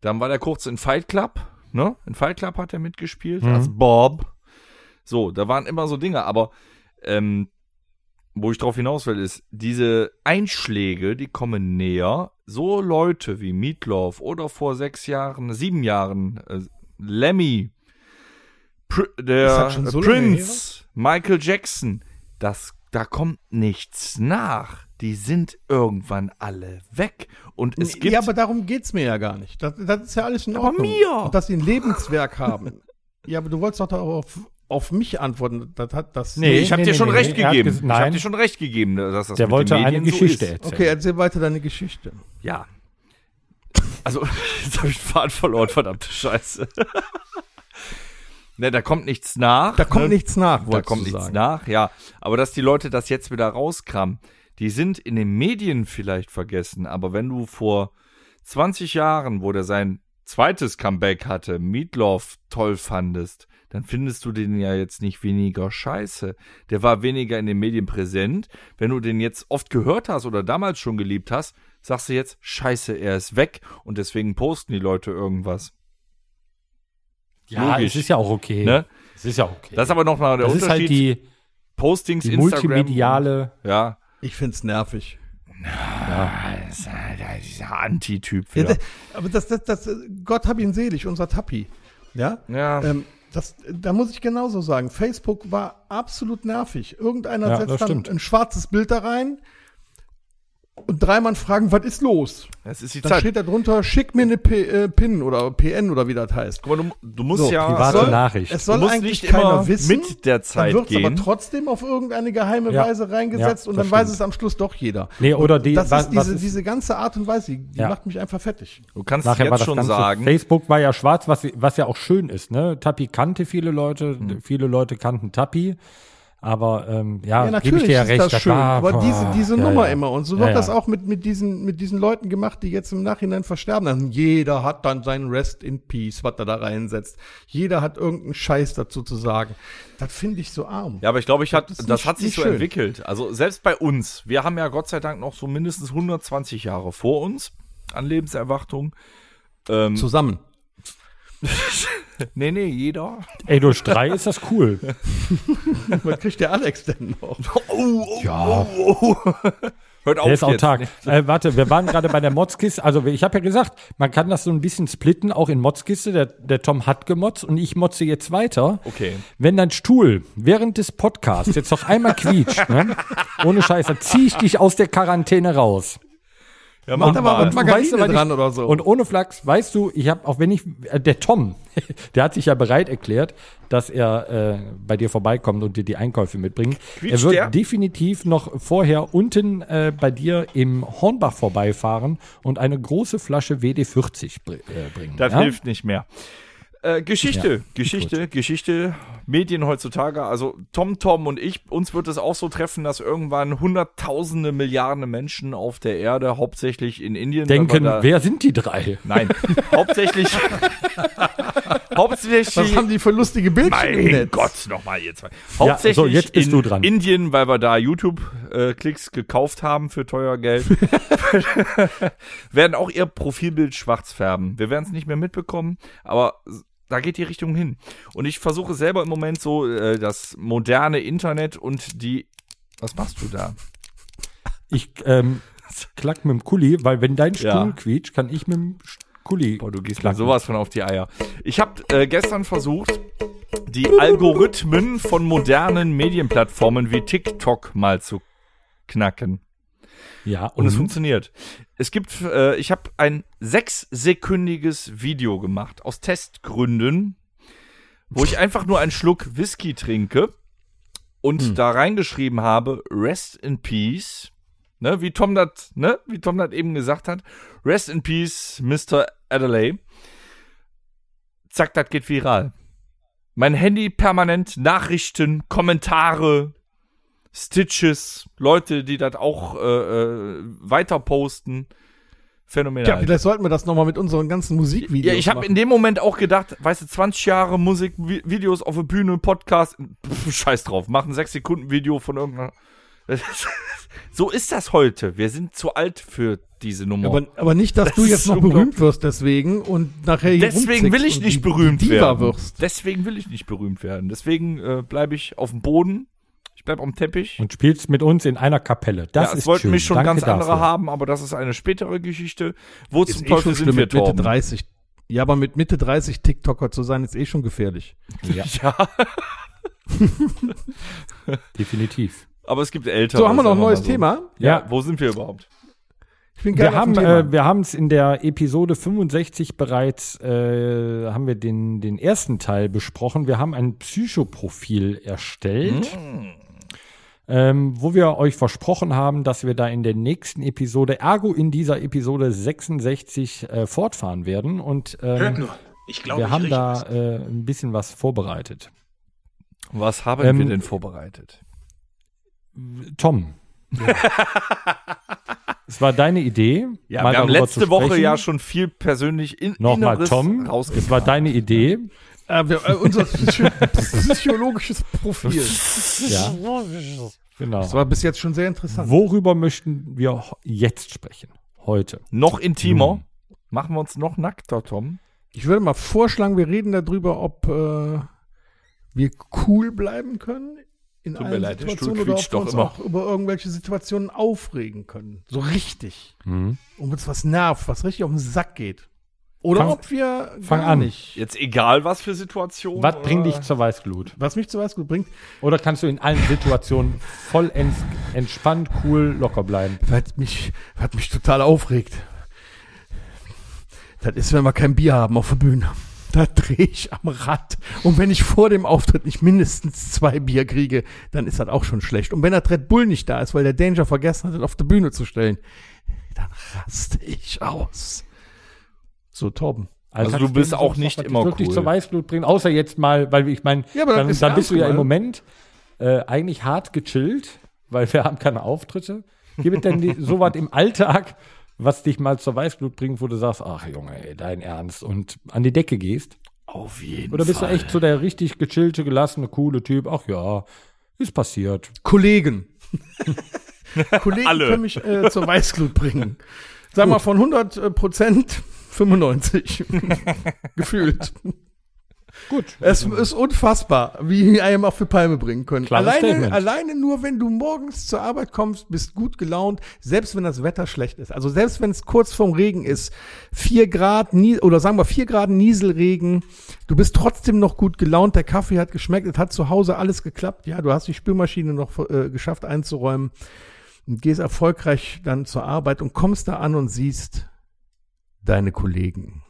Dann war der kurz in Fight Club, ne? In Fight Club hat er mitgespielt, als Bob. So, da waren immer so Dinge, aber ähm, wo ich drauf hinaus will, ist, diese Einschläge, die kommen näher. So Leute wie Meatloaf oder vor sechs Jahren, sieben Jahren, äh, Lemmy, Pr der so Prince, Michael Jackson, das, da kommt nichts nach. Die sind irgendwann alle weg. Und es gibt ja, aber darum geht's mir ja gar nicht. Das, das ist ja alles in Aber Ordnung. mir! Und dass sie ein Lebenswerk haben. Ja, aber du wolltest doch auf, auf mich antworten. Das hat das. Nee, ich habe nee, dir nee, schon nee, recht gegeben. ich habe dir schon recht gegeben, dass das Der mit wollte den eine Geschichte so ist. erzählen. Okay, erzähl weiter deine Geschichte. Ja. Also, jetzt habe ich den Faden verloren, verdammte Scheiße. ne, da kommt nichts nach. Da kommt ne? nichts nach, Da wolltest kommt du nichts sagen. nach, ja. Aber dass die Leute das jetzt wieder rauskramen, die sind in den Medien vielleicht vergessen. Aber wenn du vor 20 Jahren, wo der sein zweites Comeback hatte, Meatloaf toll fandest, dann findest du den ja jetzt nicht weniger scheiße. Der war weniger in den Medien präsent. Wenn du den jetzt oft gehört hast oder damals schon geliebt hast, sagst du jetzt, scheiße, er ist weg und deswegen posten die Leute irgendwas. ja, logisch. es ist ja auch okay. Ne? Es ist ja okay. Das ist aber nochmal der das ist Unterschied. halt die, Postings, die Instagram. multimediale. Ja. Ich find's nervig. Das ist halt dieser Anti-Typ Ja, aber das, das, das, Gott hab ihn selig, unser Tappi. Ja. Ja. Ähm, das, da muss ich genauso sagen. Facebook war absolut nervig. Irgendeiner Ja, setzt dann stimmt. ein schwarzes Bild da rein und drei Mann fragen, was ist los? Das ist die Dann Zeit. steht da drunter, schick mir eine P äh, PIN oder PN oder wie das heißt. Guck mal, du, du musst So, ja. private soll, Nachricht. Es soll Du musst eigentlich nicht keiner immer wissen. mit der Zeit dann wird's aber gehen. trotzdem auf irgendeine geheime Ja. Weise reingesetzt Ja, und dann weiß stimmt. es am Schluss doch jeder. Nee, oder die, das was, ist diese, was ist, diese ganze Art und Weise, die Ja. macht mich einfach fertig. Du kannst nachher jetzt schon Ganze, sagen. Facebook war ja schwarz, was, was ja auch schön ist, ne? Tappi kannte viele Leute, Hm. viele Leute kannten Tappi. Aber ähm, ja, Ja, gebe natürlich ich dir ja ist recht. das schön, war- aber diese, diese ja, Nummer ja. immer. Und so wird ja. das auch mit, mit, diesen, mit diesen Leuten gemacht, die jetzt im Nachhinein versterben. Dann jeder hat dann sein Rest in Peace, was er da reinsetzt. Jeder hat irgendeinen Scheiß dazu zu sagen. Das finde ich so arm. Ja, aber ich glaube, ich hat, Das das, nicht- hat sich so schön. entwickelt. Also selbst bei uns, wir haben ja Gott sei Dank noch so mindestens 120 Jahre vor uns an Lebenserwartung. Ähm, Zusammen. nee, nee, jeder. Ey, durch drei ist das cool. Was kriegt der Alex denn noch? ja, Hört auf der ist jetzt. autark. Äh, warte, wir waren gerade bei der Motzkiste. Also ich habe ja gesagt, man kann das so ein bisschen splitten, auch in Motzkiste. Der, der Tom hat gemotzt und ich motze jetzt weiter. Okay. Wenn dein Stuhl während des Podcasts jetzt noch einmal quietscht, ne? ohne Scheiß, dann zieh ich dich aus der Quarantäne raus. Ja, mach aber mal. mit Margarine was ich- dran oder so. Und ohne Flachs, weißt du, ich habe, auch wenn ich, äh, der Tom, der hat sich ja bereit erklärt, dass er äh, bei dir vorbeikommt und dir die Einkäufe mitbringt. Quietscht er wird der? definitiv noch vorher unten äh, bei dir im Hornbach vorbeifahren und eine große Flasche WD40 br äh, bringen. Das ja? hilft nicht mehr. Äh, Geschichte, Ja, Geschichte, Geschichte, Medien heutzutage. Also Tom, Tom und ich, uns wird es auch so treffen, dass irgendwann hunderttausende Milliarden Menschen auf der Erde, hauptsächlich in Indien, Denken, da- wer sind die drei? Nein, hauptsächlich, hauptsächlich. Was haben die für lustige Bildchen mein? Gott, nochmal ihr zwei. Ja, Hauptsächlich so, jetzt bist in du dran. Indien, weil wir da YouTube-Klicks gekauft haben für teuer Geld, werden auch ihr Profilbild schwarz färben. Wir werden es nicht mehr mitbekommen, aber da geht die Richtung hin. Und ich versuche selber im Moment so äh, das moderne Internet und die. Was machst du da? Ich ähm, klack mit dem Kuli, weil wenn dein Stuhl Ja. quietscht, kann ich mit dem Kuli. Boah, du gehst mir klacken. sowas von auf die Eier. Ich habe äh, gestern versucht, die Algorithmen von modernen Medienplattformen wie TikTok mal zu knacken. Ja, Und es funktioniert. Es gibt, äh, ich habe ein sechssekündiges Video gemacht aus Testgründen, wo ich einfach nur einen Schluck Whisky trinke und da reingeschrieben habe, Rest in Peace. Ne, wie Tom das, ne, wie Tom das eben gesagt hat. Rest in Peace, Mr. Adelaide. Zack, das geht viral. Mein Handy permanent Nachrichten, Kommentare, Stitches, Leute, die das auch äh, äh, weiter posten. Phänomenal. Ja, vielleicht sollten wir das nochmal mit unseren ganzen Musikvideos Ja, ich habe in dem Moment auch gedacht, weißt du, 20 Jahre Musik, Vi- Videos auf der Bühne, Podcast, pff, scheiß drauf, machen 6 Sekunden Video von irgendeiner. so ist das heute. Wir sind zu alt für diese Nummer. aber, aber nicht, dass Das du jetzt noch berühmt wirst deswegen und nachher hier Deswegen will ich nicht berühmt Diva werden. wirst. Deswegen will ich nicht berühmt werden. Deswegen äh, bleibe ich auf dem Boden. Ich bleibe am Teppich. Und spielst mit uns in einer Kapelle. Das ja, ist es wollten schön. mich schon Danke ganz andere dafür. haben, aber das ist eine spätere Geschichte. Wo Ist zum eh Teufel sind wir, mit Mitte Torben? 30. Ja, aber mit Mitte 30 TikToker zu sein, ist eh schon gefährlich. Ja, Ja, definitiv. aber es gibt ältere. So, haben wir noch ein neues so. Thema? Ja, wo sind wir überhaupt? Ich bin geil Wir haben, äh, wir haben es in der Episode 65 bereits, äh, haben wir den, den ersten Teil besprochen. Wir haben ein Psychoprofil erstellt, ähm, wo wir euch versprochen haben, dass wir da in der nächsten Episode, ergo in dieser Episode 66, äh, fortfahren werden. Und Hört ähm, nur, ich glaube, wir ich haben da äh, ein bisschen was vorbereitet. Was haben Ähm, wir denn vorbereitet? Tom. Es war deine Idee. Ja, mal wir haben letzte Woche ja schon viel persönlich in Nochmal, Tom, es rausgebracht. war deine Idee. Äh, wir, äh, unser psycho psychologisches Profil. Ja. Genau. Das war bis jetzt schon sehr interessant. Worüber möchten wir jetzt sprechen? Heute. Noch intimer. Nun. Machen wir uns noch nackter, Tom. Ich würde mal vorschlagen, wir reden darüber, ob äh, wir cool bleiben können in Tut mir allen leid, der Situationen Stuhl oder ob quietscht wir doch uns immer. auch über irgendwelche Situationen aufregen können. So richtig. Mhm. Um uns was nervt, was richtig auf den Sack geht. Oder Fang- ob wir fang gar an. nicht. Jetzt egal, was für Situationen. Was oder- bringt dich zur Weißglut? Was mich zu Weißgut bringt, Oder kannst du in allen Situationen vollends entspannt, cool, locker bleiben? was mich, was mich total aufregt. Das ist, wenn wir kein Bier haben auf der Bühne. Da drehe ich am Rad. Und wenn ich vor dem Auftritt nicht mindestens zwei Bier kriege, dann ist das auch schon schlecht. Und wenn der Red Bull nicht da ist, weil der Danger vergessen hat, das auf der Bühne zu stellen, dann raste ich aus. So, Torben. Also kannst du bist auch nicht was immer wirklich cool. zur Weißglut bringen, außer jetzt mal, weil ich meine, Ja, dann, ist dann bist du ja im ernst Moment äh, eigentlich hart gechillt, weil wir haben keine Auftritte. Gibt es denn die- sowas im Alltag, was dich mal zur Weißglut bringt, wo du sagst, ach Junge, ey, dein Ernst und an die Decke gehst? Auf jeden Oder bist Fall. du echt so der richtig gechillte, gelassene, coole Typ? Ach ja, ist passiert. Kollegen. Kollegen Alle. können mich äh, zur Weißglut bringen. Sag mal, von 100 äh, Prozent 95. Gefühlt. Gut. Es ist unfassbar, wie wir einem auf die Palme bringen können. Klares Alleine, Statement. alleine nur, wenn du morgens zur Arbeit kommst, bist gut gelaunt, selbst wenn das Wetter schlecht ist. Also selbst wenn es kurz vorm Regen ist, vier Grad, oder sagen wir vier Grad Nieselregen, du bist trotzdem noch gut gelaunt, der Kaffee hat geschmeckt, es hat zu Hause alles geklappt, ja, du hast die Spülmaschine noch äh, geschafft einzuräumen und gehst erfolgreich dann zur Arbeit und kommst da an und siehst deine Kollegen.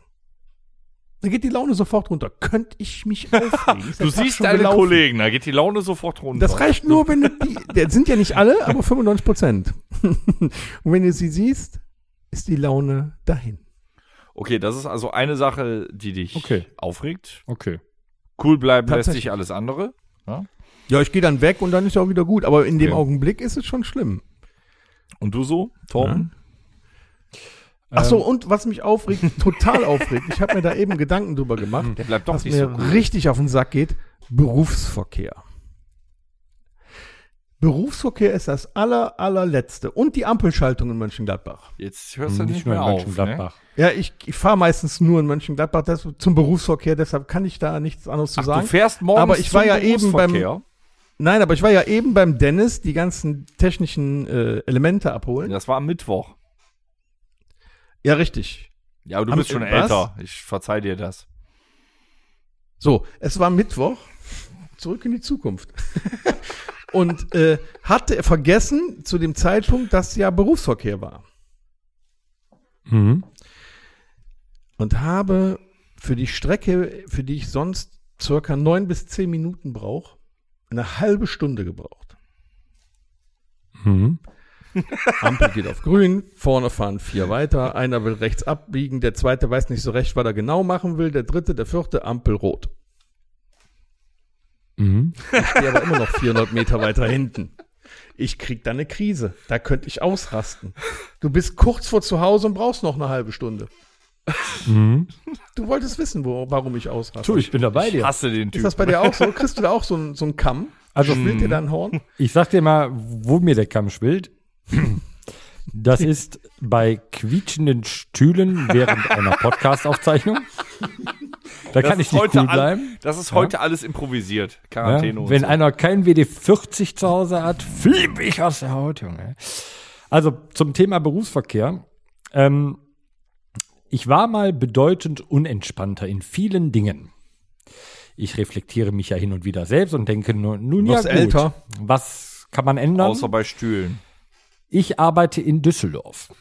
Da geht die Laune sofort runter. Könnte ich mich aufregen? Du siehst deine gelaufen? Kollegen, da geht die Laune sofort runter. Das reicht nur, wenn du die, das sind ja nicht alle, aber 95 Prozent. Und wenn du sie siehst, ist die Laune dahin. Okay, das ist also eine Sache, die dich Okay. aufregt. Okay. Cool bleiben lässt sich alles andere. Ja, ich gehe dann weg und dann ist ja auch wieder gut. Aber in dem Okay. Augenblick ist es schon schlimm. Und du so, Torben? Ach so, Ähm, und was mich aufregt, total aufregt, ich habe mir da eben Gedanken drüber gemacht, Der bleibt doch was nicht mir so cool. richtig auf den Sack geht, Berufsverkehr. Berufsverkehr ist das aller, allerletzte. Und die Ampelschaltung in Mönchengladbach. Jetzt hörst du nicht, Nicht nur in mehr auf. Ne? Mönchengladbach. Ja, ich, ich fahre meistens nur in Mönchengladbach das, zum Berufsverkehr, deshalb kann ich da nichts anderes zu Ach, sagen. du fährst morgens Aber ich war zum ja eben beim- Berufsverkehr? Nein, aber ich war ja eben beim Dennis die ganzen technischen äh, Elemente abholen. Das war am Mittwoch. Richtig. Ja, aber du Am- bist schon was? älter. Ich verzeih dir das. So, es war Mittwoch. Zurück in die Zukunft. Und äh, hatte vergessen zu dem Zeitpunkt, dass ja Berufsverkehr war. Mhm. Und habe für die Strecke, für die ich sonst circa neun bis zehn Minuten brauche, eine halbe Stunde gebraucht. Mhm. Ampel geht auf grün, vorne fahren vier weiter, einer will rechts abbiegen, der zweite weiß nicht so recht, was er genau machen will, der dritte, der vierte, Ampel rot. Mhm. Ich stehe aber immer noch 400 Meter weiter hinten. Ich krieg da eine Krise. Da könnte ich ausrasten. Du bist kurz vor zu Hause und brauchst noch eine halbe Stunde. Mhm. Du wolltest wissen, wo, warum ich ausraste. Tu, ich bin dabei Ich dir. hasse den Ist Typ. das bei dir auch so? Kriegst du da auch so einen so einen Kamm? Also, Schwillt dir da ein Horn? Ich sag dir mal, wo mir der Kamm schwillt. Das ist bei quietschenden Stühlen während einer Podcast-Aufzeichnung. Da kann ich nicht cool bleiben. Das ist heute alles improvisiert. Quarantäne Ja, wenn so. einer kein WD-40 zu Hause hat, flippe ich aus der Haut, Junge. Also zum Thema Berufsverkehr. Ähm, ich war mal bedeutend unentspannter in vielen Dingen. Ich reflektiere mich ja hin und wieder selbst und denke nur, nun ja Wirst gut, älter. was kann man ändern? Außer bei Stühlen. Ich arbeite in Düsseldorf.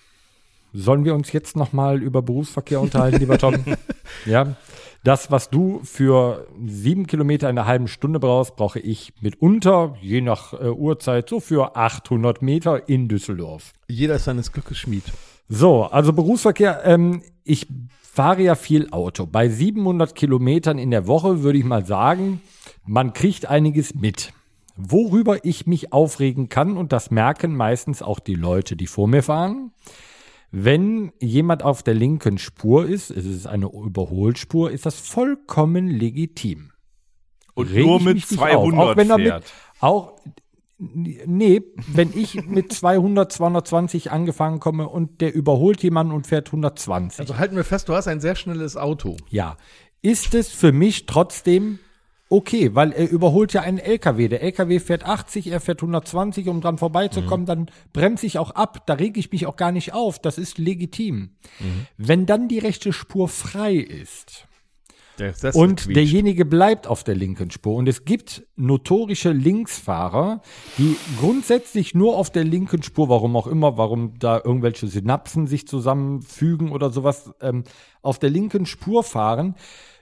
Sollen wir uns jetzt noch mal über Berufsverkehr unterhalten, lieber Tom? ja. Das, was du für sieben Kilometer in einer halben Stunde brauchst, brauche ich mitunter, je nach äh, Uhrzeit, so für 800 Meter in Düsseldorf. Jeder ist seines Glückes Schmied. So, also Berufsverkehr. Ähm, ich fahre ja viel Auto. Bei 700 Kilometern in der Woche würde ich mal sagen, man kriegt einiges mit. Worüber ich mich aufregen kann, und das merken meistens auch die Leute, die vor mir fahren, wenn jemand auf der linken Spur ist, es ist eine Überholspur, ist das vollkommen legitim. Und Reg nur mit mich nicht 200 auf. Auch wenn er mit, fährt. auch, nee, wenn ich mit 200, 220 angefangen komme und der überholt jemanden und fährt 120. Also halten wir fest, du hast ein sehr schnelles Auto. ja, ist es für mich trotzdem okay, weil er überholt ja einen LKW. Der LKW fährt 80, er fährt 120, um dran vorbeizukommen, dann bremse ich auch ab, da rege ich mich auch gar nicht auf, das ist legitim. Wenn dann die rechte Spur frei ist, Der Sessel und quietscht. derjenige bleibt auf der linken Spur. Und es gibt notorische Linksfahrer, die grundsätzlich nur auf der linken Spur, warum auch immer, warum da irgendwelche Synapsen sich zusammenfügen oder sowas, ähm, auf der linken Spur fahren.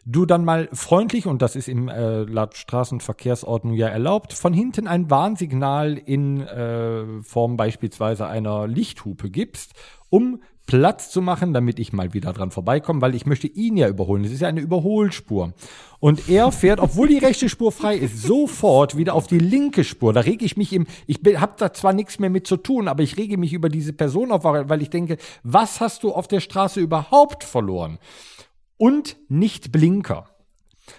Du dann mal freundlich, und das ist im äh, laut Straßenverkehrsordnung ja erlaubt, von hinten ein Warnsignal in äh, Form beispielsweise einer Lichthupe gibst, um Platz zu machen, damit ich mal wieder dran vorbeikomme, weil ich möchte ihn ja überholen. Das ist ja eine Überholspur. Und er fährt, obwohl die rechte Spur frei ist, sofort wieder auf die linke Spur. Da rege ich mich im, ich habe da zwar nichts mehr mit zu tun, aber ich rege mich über diese Person auf, weil ich denke, was hast du auf der Straße überhaupt verloren? Und nicht Blinker.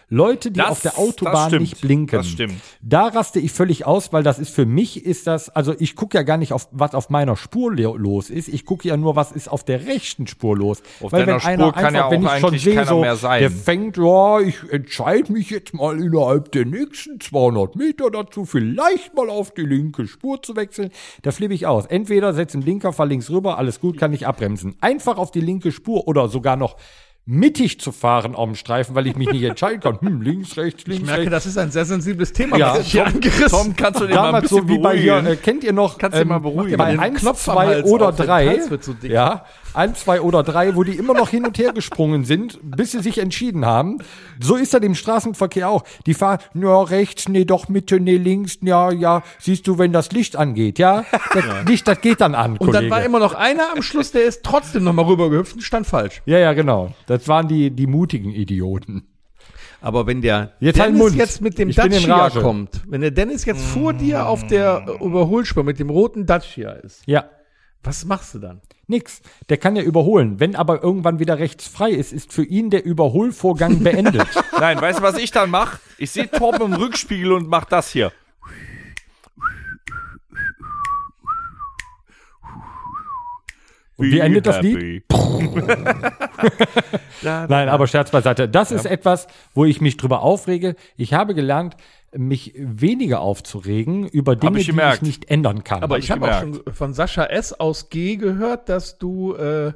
Leute, die Das- auf der Autobahn stimmt. nicht blinken. Das stimmt. Da raste ich völlig aus, weil das ist für mich ist das, also ich gucke ja gar nicht auf, was auf meiner Spur los ist. Ich gucke ja nur, was ist auf der rechten Spur los. Auf weil deiner Spur kann ja auch wenn ich schon eigentlich sehe, keiner so, mehr sein. der fängt, ja, ich entscheide mich jetzt mal innerhalb der nächsten 200 Meter dazu, vielleicht mal auf die linke Spur zu wechseln. Da flippe ich aus. Entweder setze einen Blinker, fahr links rüber, alles gut, kann ich abbremsen. Einfach auf die linke Spur oder sogar noch mittig zu fahren auf dem Streifen, weil ich mich nicht entscheiden kann. Hm, links, rechts, links, Ich merke, rechts. das ist ein sehr sensibles Thema, Ja, was ich hier angerissen Tom, kannst du den mal ein Damals bisschen so wie bei hier, beruhigen? äh, kennt ihr noch, Kannst du mal beruhigen. bei Den 1, Knopf am 2 Hals oder auf, der 3, Hals wird so ja, 1, 2 oder 3, wo die immer noch hin und her gesprungen sind, bis sie sich entschieden haben. So ist das im Straßenverkehr auch. Die fahren, ja, rechts, nee, doch Mitte, nee, links, ja, ja, siehst du, wenn das Licht angeht, ja, das Licht, das geht dann an, Und Kollege. dann war immer noch einer am Schluss, der ist trotzdem nochmal rübergehüpft und stand falsch. ja, ja, genau. Das waren die, die mutigen Idioten. Aber wenn der Jetzt halt Dennis Mund. jetzt mit dem Ich Dacia kommt, wenn der Dennis jetzt vor dir auf der äh, Überholspur mit dem roten Dacia ist, Ja. was machst du dann? Nix. Der kann ja überholen. Wenn aber irgendwann wieder rechts frei ist, ist für ihn der Überholvorgang beendet. Nein, weißt du, was ich dann mache? Ich sehe Torben im Rückspiegel und mach das hier. Und wie endet das Lied? Nein, aber Scherz beiseite. Das ist etwas, wo ich mich drüber aufrege. Ich habe gelernt, mich weniger aufzuregen über Dinge, ich die ich nicht ändern kann. Aber Hab ich habe auch schon von Sascha S. aus G gehört, dass du äh,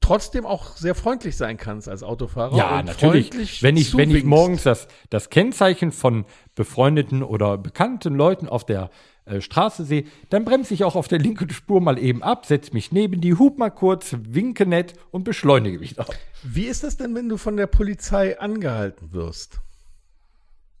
trotzdem auch sehr freundlich sein kannst als Autofahrer. Ja, und natürlich. freundlich Wenn ich, wenn ich morgens das, das Kennzeichen von befreundeten oder bekannten Leuten auf der äh, Straße sehe, dann bremse ich auch auf der linken Spur mal eben ab, setze mich neben die, hub mal kurz, winke nett und beschleunige mich noch. Wie ist das denn, wenn du von der Polizei angehalten wirst?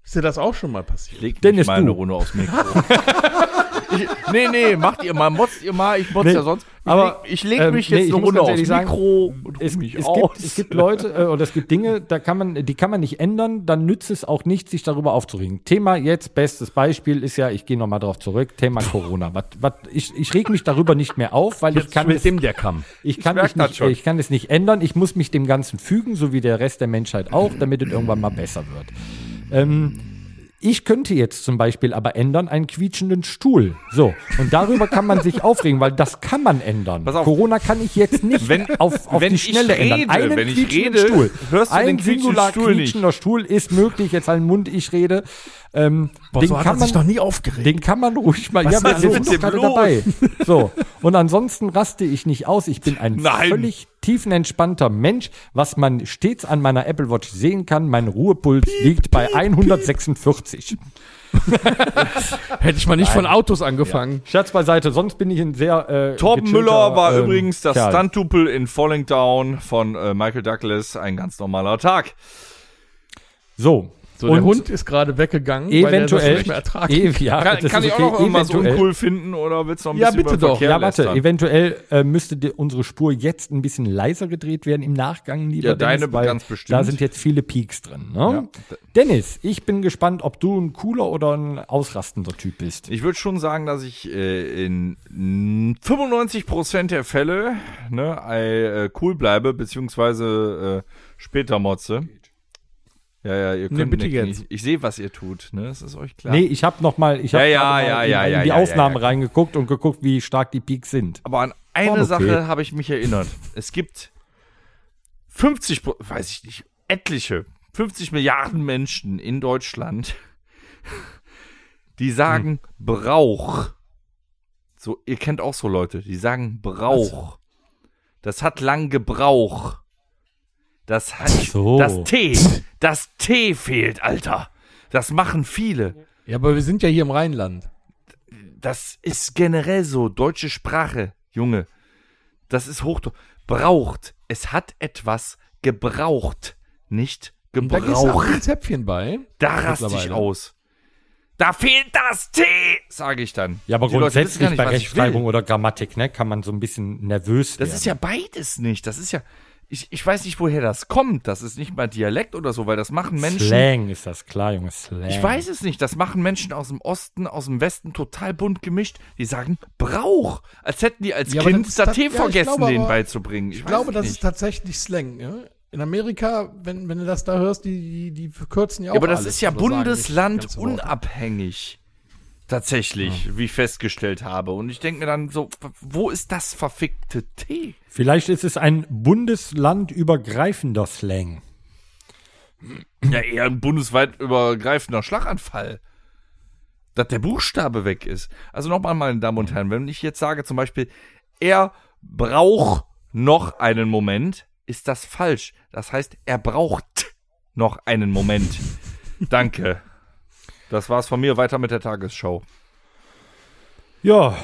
Ist dir das auch schon mal passiert? Leg Dennis, mal eine du. Runde aufs Mikro. ich, nee, nee, macht ihr mal, motzt ihr mal, ich motz Nee, ja sonst. Ich aber, leg, ich leg ähm, mich nee, jetzt ich eine muss Runde aufs sagen, Mikro und Es, mich es, aus. gibt, es gibt Leute äh, oder es gibt Dinge, da kann man, die kann man nicht ändern, dann nützt es auch nicht, sich darüber aufzuregen. Thema jetzt, bestes Beispiel ist ja, ich gehe nochmal darauf zurück, Thema Corona. Was, was, ich, ich reg mich darüber nicht mehr auf, weil ich kann es, der Kamm. ich kann, das nicht, ich kann es nicht ändern. Ich muss mich dem Ganzen fügen, so wie der Rest der Menschheit auch, damit es irgendwann mal besser wird. Ähm, ich könnte jetzt zum Beispiel aber ändern einen quietschenden Stuhl. So. Und darüber kann man sich aufregen, weil das kann man ändern. Pass auf. Corona kann ich jetzt nicht Wenn- auf, auf wenn die ich Schnelle ändern. rede, Einen wenn ich quietschenden rede, Stuhl. hörst du Ein den quietschenden singular Stuhl nicht. quietschender Stuhl ist möglich. Jetzt halt Mund, ich rede. Ähm, den, so hat kann er sich man, doch nie aufgeregt. den kann man ruhig mal. Was ja, aber ist wir mit sind gerade dabei. So. Und ansonsten raste ich nicht aus. Ich bin ein Nein. völlig tiefenentspannter Mensch, was man stets an meiner Apple Watch sehen kann. Mein Ruhepuls liegt bei 146. Hätte ich mal nicht von Autos angefangen. Scherz beiseite, sonst bin ich ein sehr. Äh, Torben Müller war ähm, übrigens das Kerl. Stunt-Double in Falling Down von äh, Michael Douglas. Ein ganz normaler Tag. So. So, der Hund ist gerade weggegangen, weil er das eventuell. nicht mehr ertragen E ja, Kann, das kann ist ich okay. auch noch irgendwas Eventuell- uncool finden oder willst du noch ein Ja, bisschen bitte über doch. Verkehr Ja, warte, lästern? eventuell äh, müsste die, unsere Spur jetzt ein bisschen leiser gedreht werden im Nachgang, lieber Ja, deine Dennis, weil ganz bestimmt. Da sind jetzt viele Peaks drin. Ne? Dennis, ich bin gespannt, ob du ein cooler oder ein ausrastender Typ bist. Ich würde schon sagen, dass ich äh, in mm, 95% der Fälle ne, äh, cool bleibe, beziehungsweise äh, später motze. Ja, ja, ihr könnt bitte nicken. jetzt. Ich, ich sehe, was ihr tut, ne? Das ist euch klar. Nee, ich habe noch mal, ich habe ja, ja, in, ja, in ja, die ja, Aufnahme ja, ja. reingeguckt und geguckt, wie stark die Peaks sind. Aber an eine okay. Sache habe ich mich erinnert. Es gibt 50, Pro- weiß ich nicht, etliche, 50 Milliarden Menschen in Deutschland, die sagen Brauch. So, ihr kennt auch so Leute, die sagen Brauch. Das hat lang Gebrauch. Das hat so. das T, das T fehlt, Alter. Das machen viele. Ja, aber wir sind ja hier im Rheinland. Das ist generell so. Deutsche Sprache, Junge. Das ist hoch. Braucht. Es hat etwas gebraucht. Nicht Und da gebraucht. ein Zäpfchen bei. Da raste ich aus. Da fehlt das T, sage ich dann. Ja, aber Die grundsätzlich nicht, bei Rechtschreibung oder Grammatik, ne, kann man so ein bisschen nervös werden. Das ist ja beides nicht. Das ist ja. Ich, ich weiß nicht, woher das kommt. Das ist nicht mal Dialekt oder so, weil das machen Menschen. Slang ist das, klar, Junge, Slang. Ich weiß es nicht. Das machen Menschen aus dem Osten, aus dem Westen total bunt gemischt. Die sagen Brauch. Als hätten die als Ja, Kind das das tat- T ja, vergessen, glaube denen aber- beizubringen. Ich, Ich glaube, das es ist nicht. tatsächlich Slang. Ja? In Amerika, wenn, wenn du das da hörst, die, die, die verkürzen ja auch Ja, aber das alles ist ja oder Tatsächlich, wie ich festgestellt habe. Und ich denke mir dann so, wo ist das verfickte T? Vielleicht ist es ein bundeslandübergreifender Slang. Ja, eher ein bundesweit übergreifender Schlaganfall. Dass der Buchstabe weg ist. Also nochmal, meine Damen und Herren, wenn ich jetzt sage zum Beispiel, er braucht noch einen Moment, ist das falsch. Das heißt, er braucht noch einen Moment. Danke. Das war's von mir. Weiter mit der Tagesschau. Ja,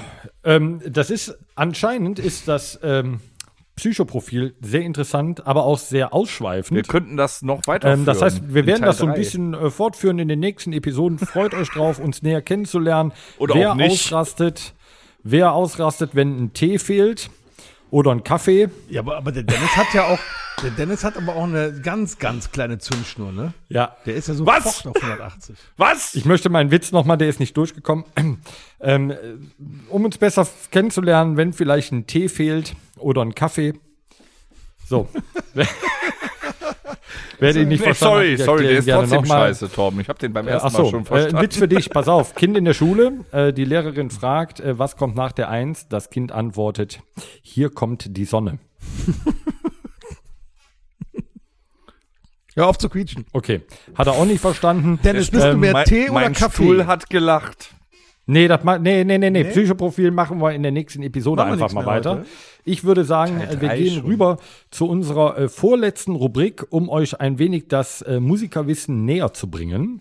ähm, das ist anscheinend ist das ähm, Psychoprofil sehr interessant, aber auch sehr ausschweifend. Wir könnten das noch weiterführen. Ähm, das heißt, wir werden Teil das so ein bisschen äh, fortführen in den nächsten Episoden. Freut euch drauf, uns näher kennenzulernen. Oder wer auch nicht. ausrastet, wer ausrastet, wenn ein Tee fehlt oder ein Kaffee. Ja, aber, aber der Dennis hat ja auch, der Dennis hat aber auch eine ganz, ganz kleine Zündschnur, ne? Ja, Der ist ja so Was? sofort auf 180. Was? Ich möchte meinen Witz nochmal, der ist nicht durchgekommen. Ähm, äh, um uns besser kennenzulernen, wenn vielleicht ein Tee fehlt oder ein Kaffee. So. wenn Wer den nicht Nee, verstanden sorry, hat, ich sorry, der ist trotzdem scheiße, Torben. Ich habe den beim Äh, ersten Ach so, Mal schon äh, verstanden. ein Witz für dich, pass auf. Kind in der Schule, äh, die Lehrerin fragt, äh, was kommt nach der Eins? Das Kind antwortet, hier kommt die Sonne. Hör auf zu quietschen. Okay, hat er auch nicht verstanden. Dennis, bist du Ähm, mehr mein, Tee oder mein Kaffee? Stuhl hat gelacht. Nee, das ma nee, nee, nee, nee, Psychoprofil machen wir in der nächsten Episode Machen einfach mal mehr weiter. heute. Ich würde sagen, Teil äh, wir gehen schon. rüber zu unserer äh, vorletzten Rubrik, um euch ein wenig das äh, Musikerwissen näher zu bringen.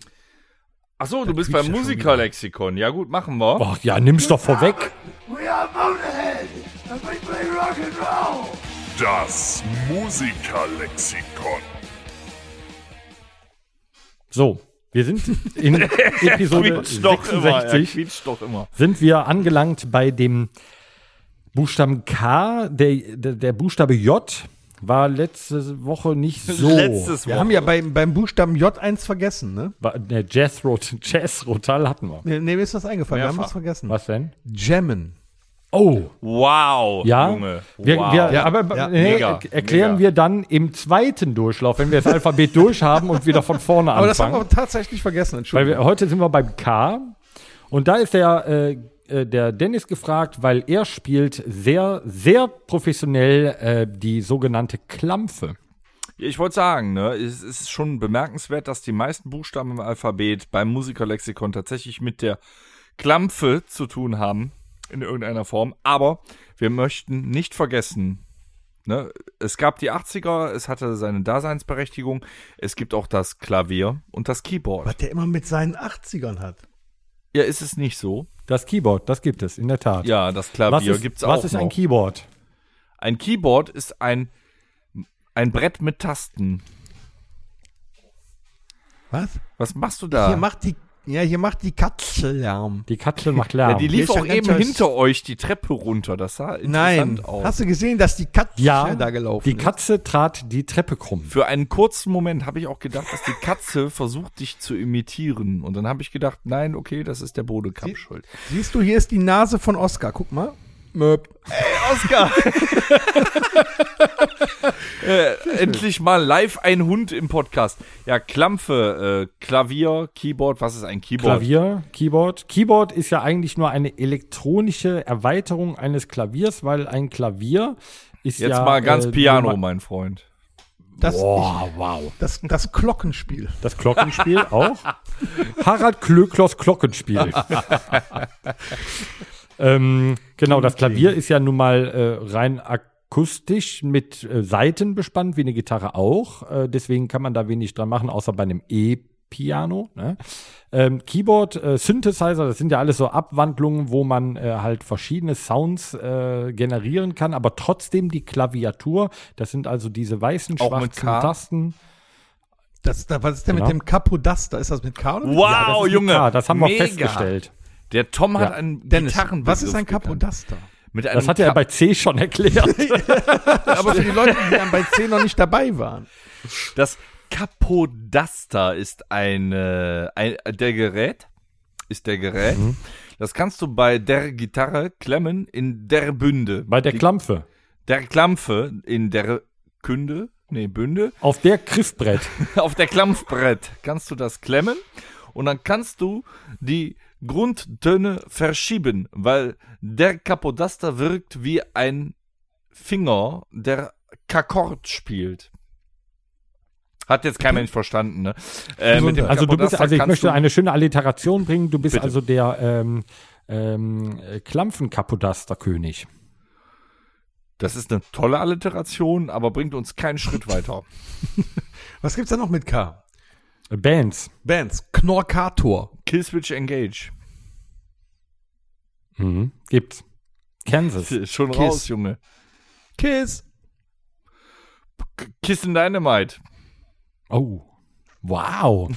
Ach so, du bist beim ja Musikerlexikon. Ja gut, machen wir. Ach ja, nimm's doch vorweg. We are Motorhead and we play rock and roll. Das Musikerlexikon. So, wir sind in Episode Quietscht doch immer. Er 66. quietscht doch immer. sind wir angelangt bei dem Buchstaben K. Der, der, der Buchstabe J war letzte Woche nicht so. Letztes Wir Woche. haben ja beim, beim Buchstaben J eins vergessen, ne? War, der Jazz, Rot, Jazz Rotal hatten wir. Nee, nee, mir ist was eingefallen. Wir haben Mehrfach. was vergessen. Was denn? Jammen. Oh, Wow, ja. Junge. Wir, wow. wir, Ja, aber ja. nee, Mega, er- erklären mega. wir dann im zweiten Durchlauf, wenn wir das Alphabet durchhaben und wieder von vorne Aber das haben anfangen. wir tatsächlich vergessen, Weil Entschuldigung. wir, heute sind wir beim K. Und da ist der, äh, äh, der Dennis gefragt, weil er spielt sehr, sehr professionell äh, die sogenannte Klampfe. Ich wollte sagen, ne, es ist schon bemerkenswert, dass die meisten Buchstaben im Alphabet beim Musikerlexikon tatsächlich mit der Klampfe zu tun haben, in irgendeiner Form. Aber wir möchten nicht vergessen, ne, es gab die 80er, es hatte seine Daseinsberechtigung, es gibt auch das Klavier und das Keyboard. Was der immer mit seinen 80ern hat. Ja, ist es nicht so? Das Keyboard, das gibt es, in der Tat. Ja, das Klavier ist, gibt's auch was ist noch. ein Keyboard? ein Keyboard ist ein, ein Brett mit Tasten. Was? Was machst du da? Hier macht die, ja, hier macht die Katze Lärm. Die Katze macht Lärm. ja, die lief ist auch eben hinter euch die Treppe runter. Das sah interessant Nein. aus. Hast du gesehen, dass die Katze ja, da gelaufen die Katze trat die Treppe krumm. Für einen kurzen Moment habe ich auch gedacht, dass die Katze versucht, dich zu imitieren. Und dann habe ich gedacht, nein, okay, das ist der Bodekamp schuld. ist? Siehst du, hier ist die Nase von Oscar. Guck mal. Möp. Oscar! äh, endlich mal live ein Hund im Podcast. Ja, Klampfe, äh, Klavier, Keyboard. Was ist ein Keyboard? Klavier, Keyboard. Keyboard ist ja eigentlich nur eine elektronische Erweiterung eines Klaviers, weil ein Klavier ist Jetzt ja. mal ganz äh, Piano, mein Freund. Das, Boah, wow. das, das Glockenspiel. Das Glockenspiel auch. Harald Klöcklos Glockenspiel. ähm, genau, das Klavier ist ja nun mal äh, rein akustisch mit äh, Saiten bespannt, wie eine Gitarre auch. Äh, deswegen kann man da wenig dran machen, außer bei einem E-Piano. Ne? Ähm, Keyboard, äh, Synthesizer, das sind ja alles so Abwandlungen, wo man äh, halt verschiedene Sounds äh, generieren kann, aber trotzdem die Klaviatur, das sind also diese weißen, Auch schwarzen? Tasten. Das, da, was ist denn Genau. mit dem Capodaster? Ist das mit K oder Wow, Ja, Junge. K, das haben wir mega. festgestellt. Der Tom hat Ja. einen Dennis, Gitarrenbegriff was ist ein gekannt. Capodaster? Mit einem Das hat er Ka- bei C schon erklärt. Aber für die Leute, die dann bei 10 noch nicht dabei waren. Das Capodaster ist eine, ein, der Gerät, ist der Gerät. Mhm. Das kannst du bei der Gitarre klemmen in der Bünde. Bei der Die- Klampfe. Der Klampfe in der Künde, nee, Bünde. Auf der Griffbrett. Auf der Klampfbrett kannst du das klemmen und dann kannst du die Grundtöne verschieben, weil der Capodaster wirkt wie ein Finger, der Kakord spielt. Hat jetzt kein Mensch verstanden, ne? Äh, mit dem Also du bist, also ich möchte du- eine schöne Alliteration bringen. Du bist Bitte. also der ähm, ähm, Klampfen-Kapodaster-König. Das ist eine tolle Alliteration, aber bringt uns keinen Schritt weiter. Was gibt's da noch mit K? Bands. Bands. Knorkator. Killswitch Engage. Mhm. Gibt's. Kansas. Schon Kiss. raus, Junge. Kiss. K Kissen Dynamite. Oh. Wow.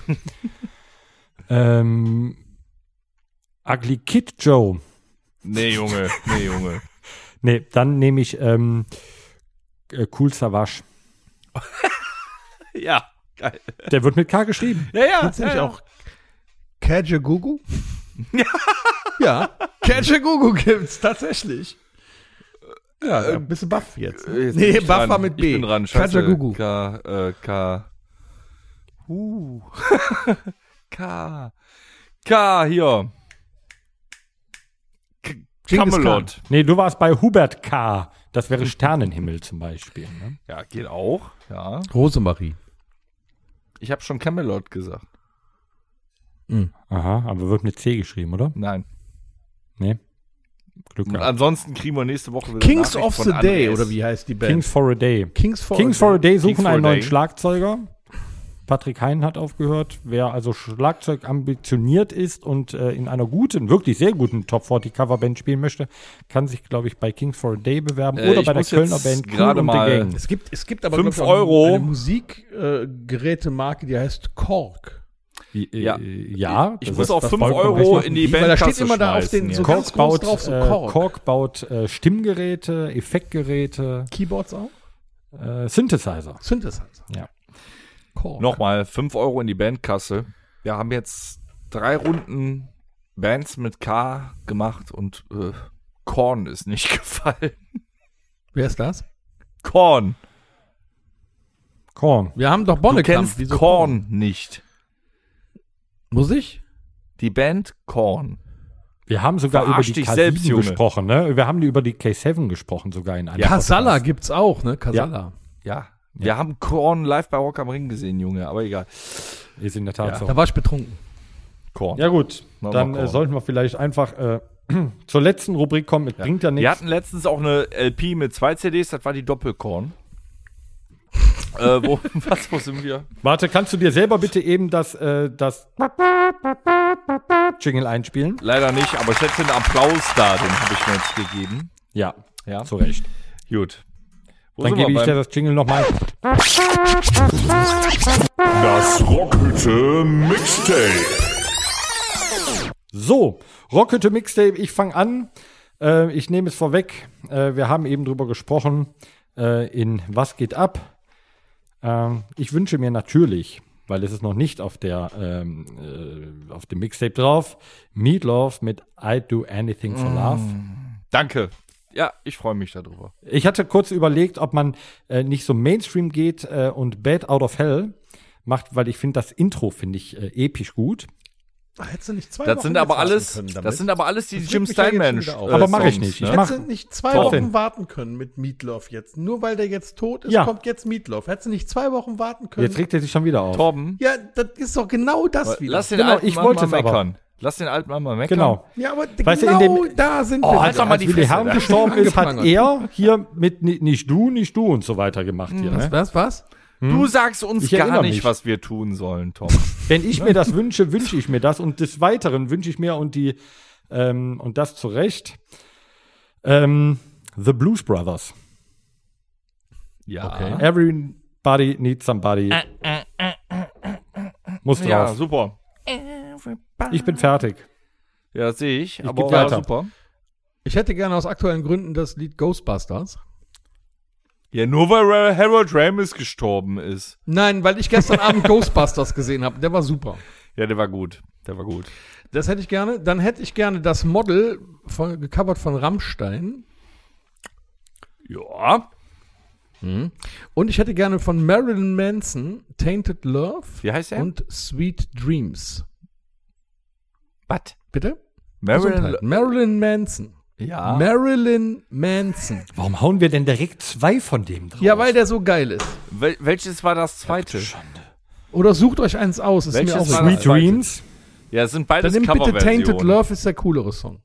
ähm, Ugly Kid Joe. Nee, Junge. Nee, Junge. Nee, dann nehme ich ähm, äh, Cool Savage. ja, geil. Der wird mit K geschrieben. Ja, ja. Gibt's ja, ja. auch Kajagugu? ja. Kajagugu gibt's tatsächlich. Ja, äh, bist du Buff jetzt. Äh, Jetzt nee, Buff war mit B. Ich bin dran, scheiße. Kajagugu. K, äh, K, Uh. K. K hier. Camelot. Nee, du warst bei Hubert K. Das wäre Sternenhimmel zum Beispiel. Ne? Ja, geht auch. Ja. Rosemarie. Ich habe schon Camelot gesagt. Aha, aber wird mit C geschrieben, oder? Nein. Nee. Glück Und gehabt. ansonsten kriegen wir nächste Woche wieder Kings Nachricht of the Day, Andres. oder wie heißt die Band? Kings for a Day. Kings for, Kings for a Day suchen Kings a einen neuen Day. Schlagzeuger. Patrick Hein hat aufgehört. Wer also Schlagzeug ambitioniert ist und äh, in einer guten, wirklich sehr guten Top 40 Coverband spielen möchte, kann sich, glaube ich, bei Kings for a Day bewerben Äh, oder ich bei der Kölner Band Cool gerade und mal- the Gang. Es gibt, es gibt aber Fünf glaub ich, auch Euro. eine Musikgerätemarke, die heißt Korg. Ja. Äh, ja Ich das muss auch das 5 vollkommen Euro in die Weil da steht immer da auf den so jetzt. ganz baut, drauf, so äh, Korg. Korg baut äh, Stimmgeräte, Effektgeräte, Keyboards auch? äh, Synthesizer. Synthesizer. Ja. Korg. Nochmal 5 Euro in die Bandkasse. Wir haben jetzt drei Runden Bands mit K gemacht und äh, Korn ist nicht gefallen. Wer ist das? Korn. Korn. Wir haben doch Du Bonnekamp. kennst Wieso Korn nicht. Muss ich? Die Band Korn. Wir haben sogar Verarsch über die dich K7 selbst, Junge. gesprochen, ne? Wir haben über die K7 gesprochen sogar in einem Kasala Podcast. gibt's auch, ne? Kasala. Ja. Wir haben Korn live bei Rock am Ring gesehen, Junge, aber egal. Ist in der Tat Ja. so. Da war ich betrunken. Korn. Ja gut, Machen dann wir äh, sollten wir vielleicht einfach äh, zur letzten Rubrik kommen. Es bringt ja Wir nichts. hatten letztens auch eine LP mit zwei CDs, das war die Doppelkorn. äh, wo, was, wo sind wir? Warte, kannst du dir selber bitte eben das, äh, das Jingle einspielen? Leider nicht, aber ich hätte einen Applaus da, den habe ich mir jetzt gegeben. Ja, Ja, zu Recht. gut. Wo Dann gebe ich dir das Jingle nochmal. Das Rockhütte Mixtape. So, Rockhütte Mixtape, ich fange an. Äh, ich nehme es vorweg. Äh, wir haben eben drüber gesprochen, äh, in Was geht ab? Ähm, ich wünsche mir natürlich, weil es ist noch nicht auf der ähm, äh, auf dem Mixtape drauf, Meatloaf mit I Do Anything for Love. Danke. Ja, ich freue mich darüber. Ich hatte kurz überlegt, ob man äh, nicht so Mainstream geht äh, und Bad Out of Hell macht, weil ich finde das Intro finde ich äh, episch gut. Hättest du nicht zwei Das Wochen sind aber alles, können damit? das sind aber alles die Jim ja Steinman. auf. äh, Aber mach ich nicht. Ich Ne? Hättest du nicht zwei Wochen Ten. warten können mit Meatloaf jetzt? Nur weil der jetzt tot ist, Ja. kommt jetzt Meatloaf. Hättest du nicht zwei Wochen warten können? Jetzt regt er sich schon wieder auf. Torben, ja, das ist doch genau das wieder. lass den Genau, alten ich Mann wollte mal meckern. Lass den alten Mann mal meckern. Genau. ja, aber Weißt du, genau in dem- da sind Oh, wir. halt wieder. doch mal Als die Willi ne? gestorben ist, hat er hier mit ni- nicht du, nicht du und so weiter gemacht hier. was, Ne? was, was? Du sagst uns Ich gar nicht, mich. was wir tun sollen, Tom. Wenn ich mir das wünsche, wünsche ich mir das und des Weiteren wünsche ich mir und die ähm, und das zu Recht ähm, The Blues Brothers. Ja. Everybody needs somebody. Muss Ja, drauf. super. Ich bin fertig. Ja, das sehe ich. Ich aber ja, weiter. super. Ich hätte gerne aus aktuellen Gründen das Lied Ghostbusters. Ja, nur weil Harold Ramis gestorben ist. Nein, weil ich gestern Abend Ghostbusters gesehen habe. Der war super. Ja, der war gut. Der war gut. Das hätte ich gerne. Dann hätte ich gerne das Model von, gecovert von Rammstein. Ja. Und ich hätte gerne von Marilyn Manson Tainted Love Wie heißt er? und Sweet Dreams. Was? Bitte? Marilyn. Marilyn Manson. Ja. Marilyn Manson. Warum hauen wir denn direkt zwei von dem drauf? Ja, weil der so geil ist. Wel welches war das zweite? Oder sucht euch eins aus. Ist Welches mir auch. Sweet Dreams. Ja, es sind Dann beides nimm bitte Tainted. Love, ist der coolere Song.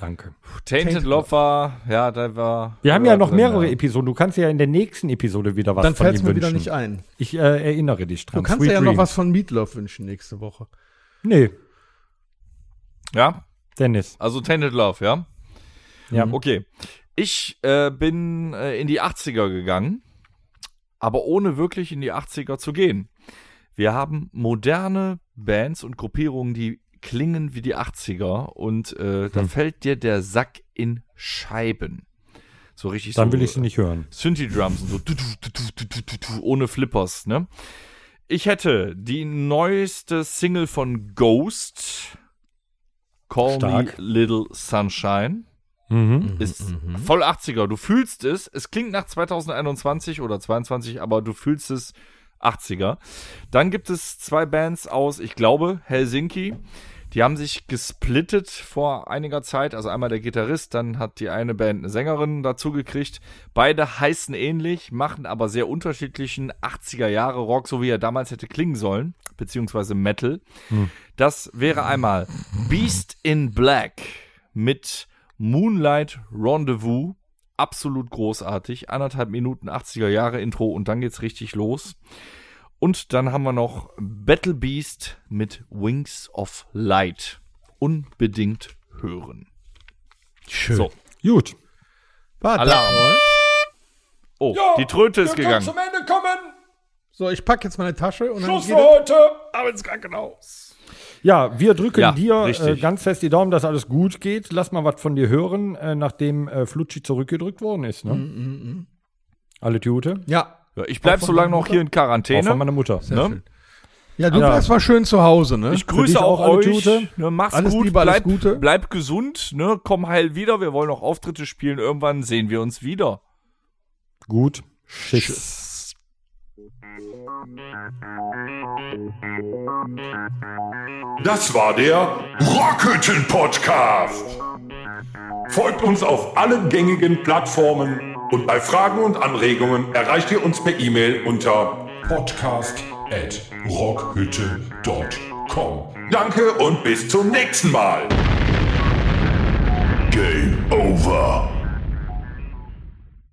Danke. Tainted Tainted Love war, ja, da war. Wir haben ja noch drin, mehrere ja. Episoden. Du kannst ja in der nächsten Episode wieder was Dann von fällt es ihm mir wieder wünschen. nicht ein. Ich äh, erinnere dich dran. Du kannst Sweet dir ja noch Dreams. was von Meatloaf wünschen nächste Woche. Nee, Ja, Dennis. also Tainted Love, ja. Ja. Okay. Ich äh, bin äh, in die 80er gegangen, aber ohne wirklich in die 80er zu gehen. Wir haben moderne Bands und Gruppierungen, die klingen wie die 80er und äh, Hm. da fällt dir der Sack in Scheiben. So richtig Dann so. will ich sie nicht hören. Synthi-Drums und so du, du, du, ohne Flippers, ne? Ich hätte die neueste Single von Ghost, Call Stark. Me Little Sunshine, Mhm. ist voll 80er. Du fühlst es, es klingt nach 2021 oder 22, aber du fühlst es 80er. Dann gibt es zwei Bands aus, ich glaube, Helsinki. Die haben sich gesplittet vor einiger Zeit. Also einmal der Gitarrist, dann hat die eine Band eine Sängerin dazu gekriegt. Beide heißen ähnlich, machen aber sehr unterschiedlichen 80er Jahre Rock, so wie er damals hätte klingen sollen, beziehungsweise Metal. Hm. Das wäre einmal Beast in Black mit Moonlight Rendezvous. Absolut großartig. Anderthalb Minuten 80er Jahre Intro und dann geht's richtig los. Und dann haben wir noch Battle Beast mit Wings of Light. Unbedingt hören. Schön. So. Gut. Warte. Alarm. Oh, ja, die Tröte ist gegangen. zum Ende kommen. So, ich packe jetzt meine Tasche und Schluss dann. Schluss für heute. Aber ins Krankenhaus. Ja, wir drücken ja, dir äh, ganz fest die Daumen, dass alles gut geht. Lass mal was von dir hören, äh, nachdem äh, Flutschi zurückgedrückt worden ist. Ne? Mm, mm, mm. Alle Tute? Ja. Ja ich bleib so lange noch hier in Quarantäne. Auch von meiner Mutter. Sehr ne? schön. Ja, du ja. bleibst mal schön zu Hause, ne? Ich grüße auch, auch euch. Tute. Ne, mach's alles gut, Liebe, alles bleib, Gute. bleib gesund, ne? Komm heil wieder. Wir wollen noch Auftritte spielen. Irgendwann sehen wir uns wieder. Gut. Tschüss. Das war der Rockhütten Podcast. Folgt uns auf allen gängigen Plattformen und bei Fragen und Anregungen erreicht ihr uns per E-Mail unter podcast@rockhütte.com. Danke und bis zum nächsten Mal. Game over.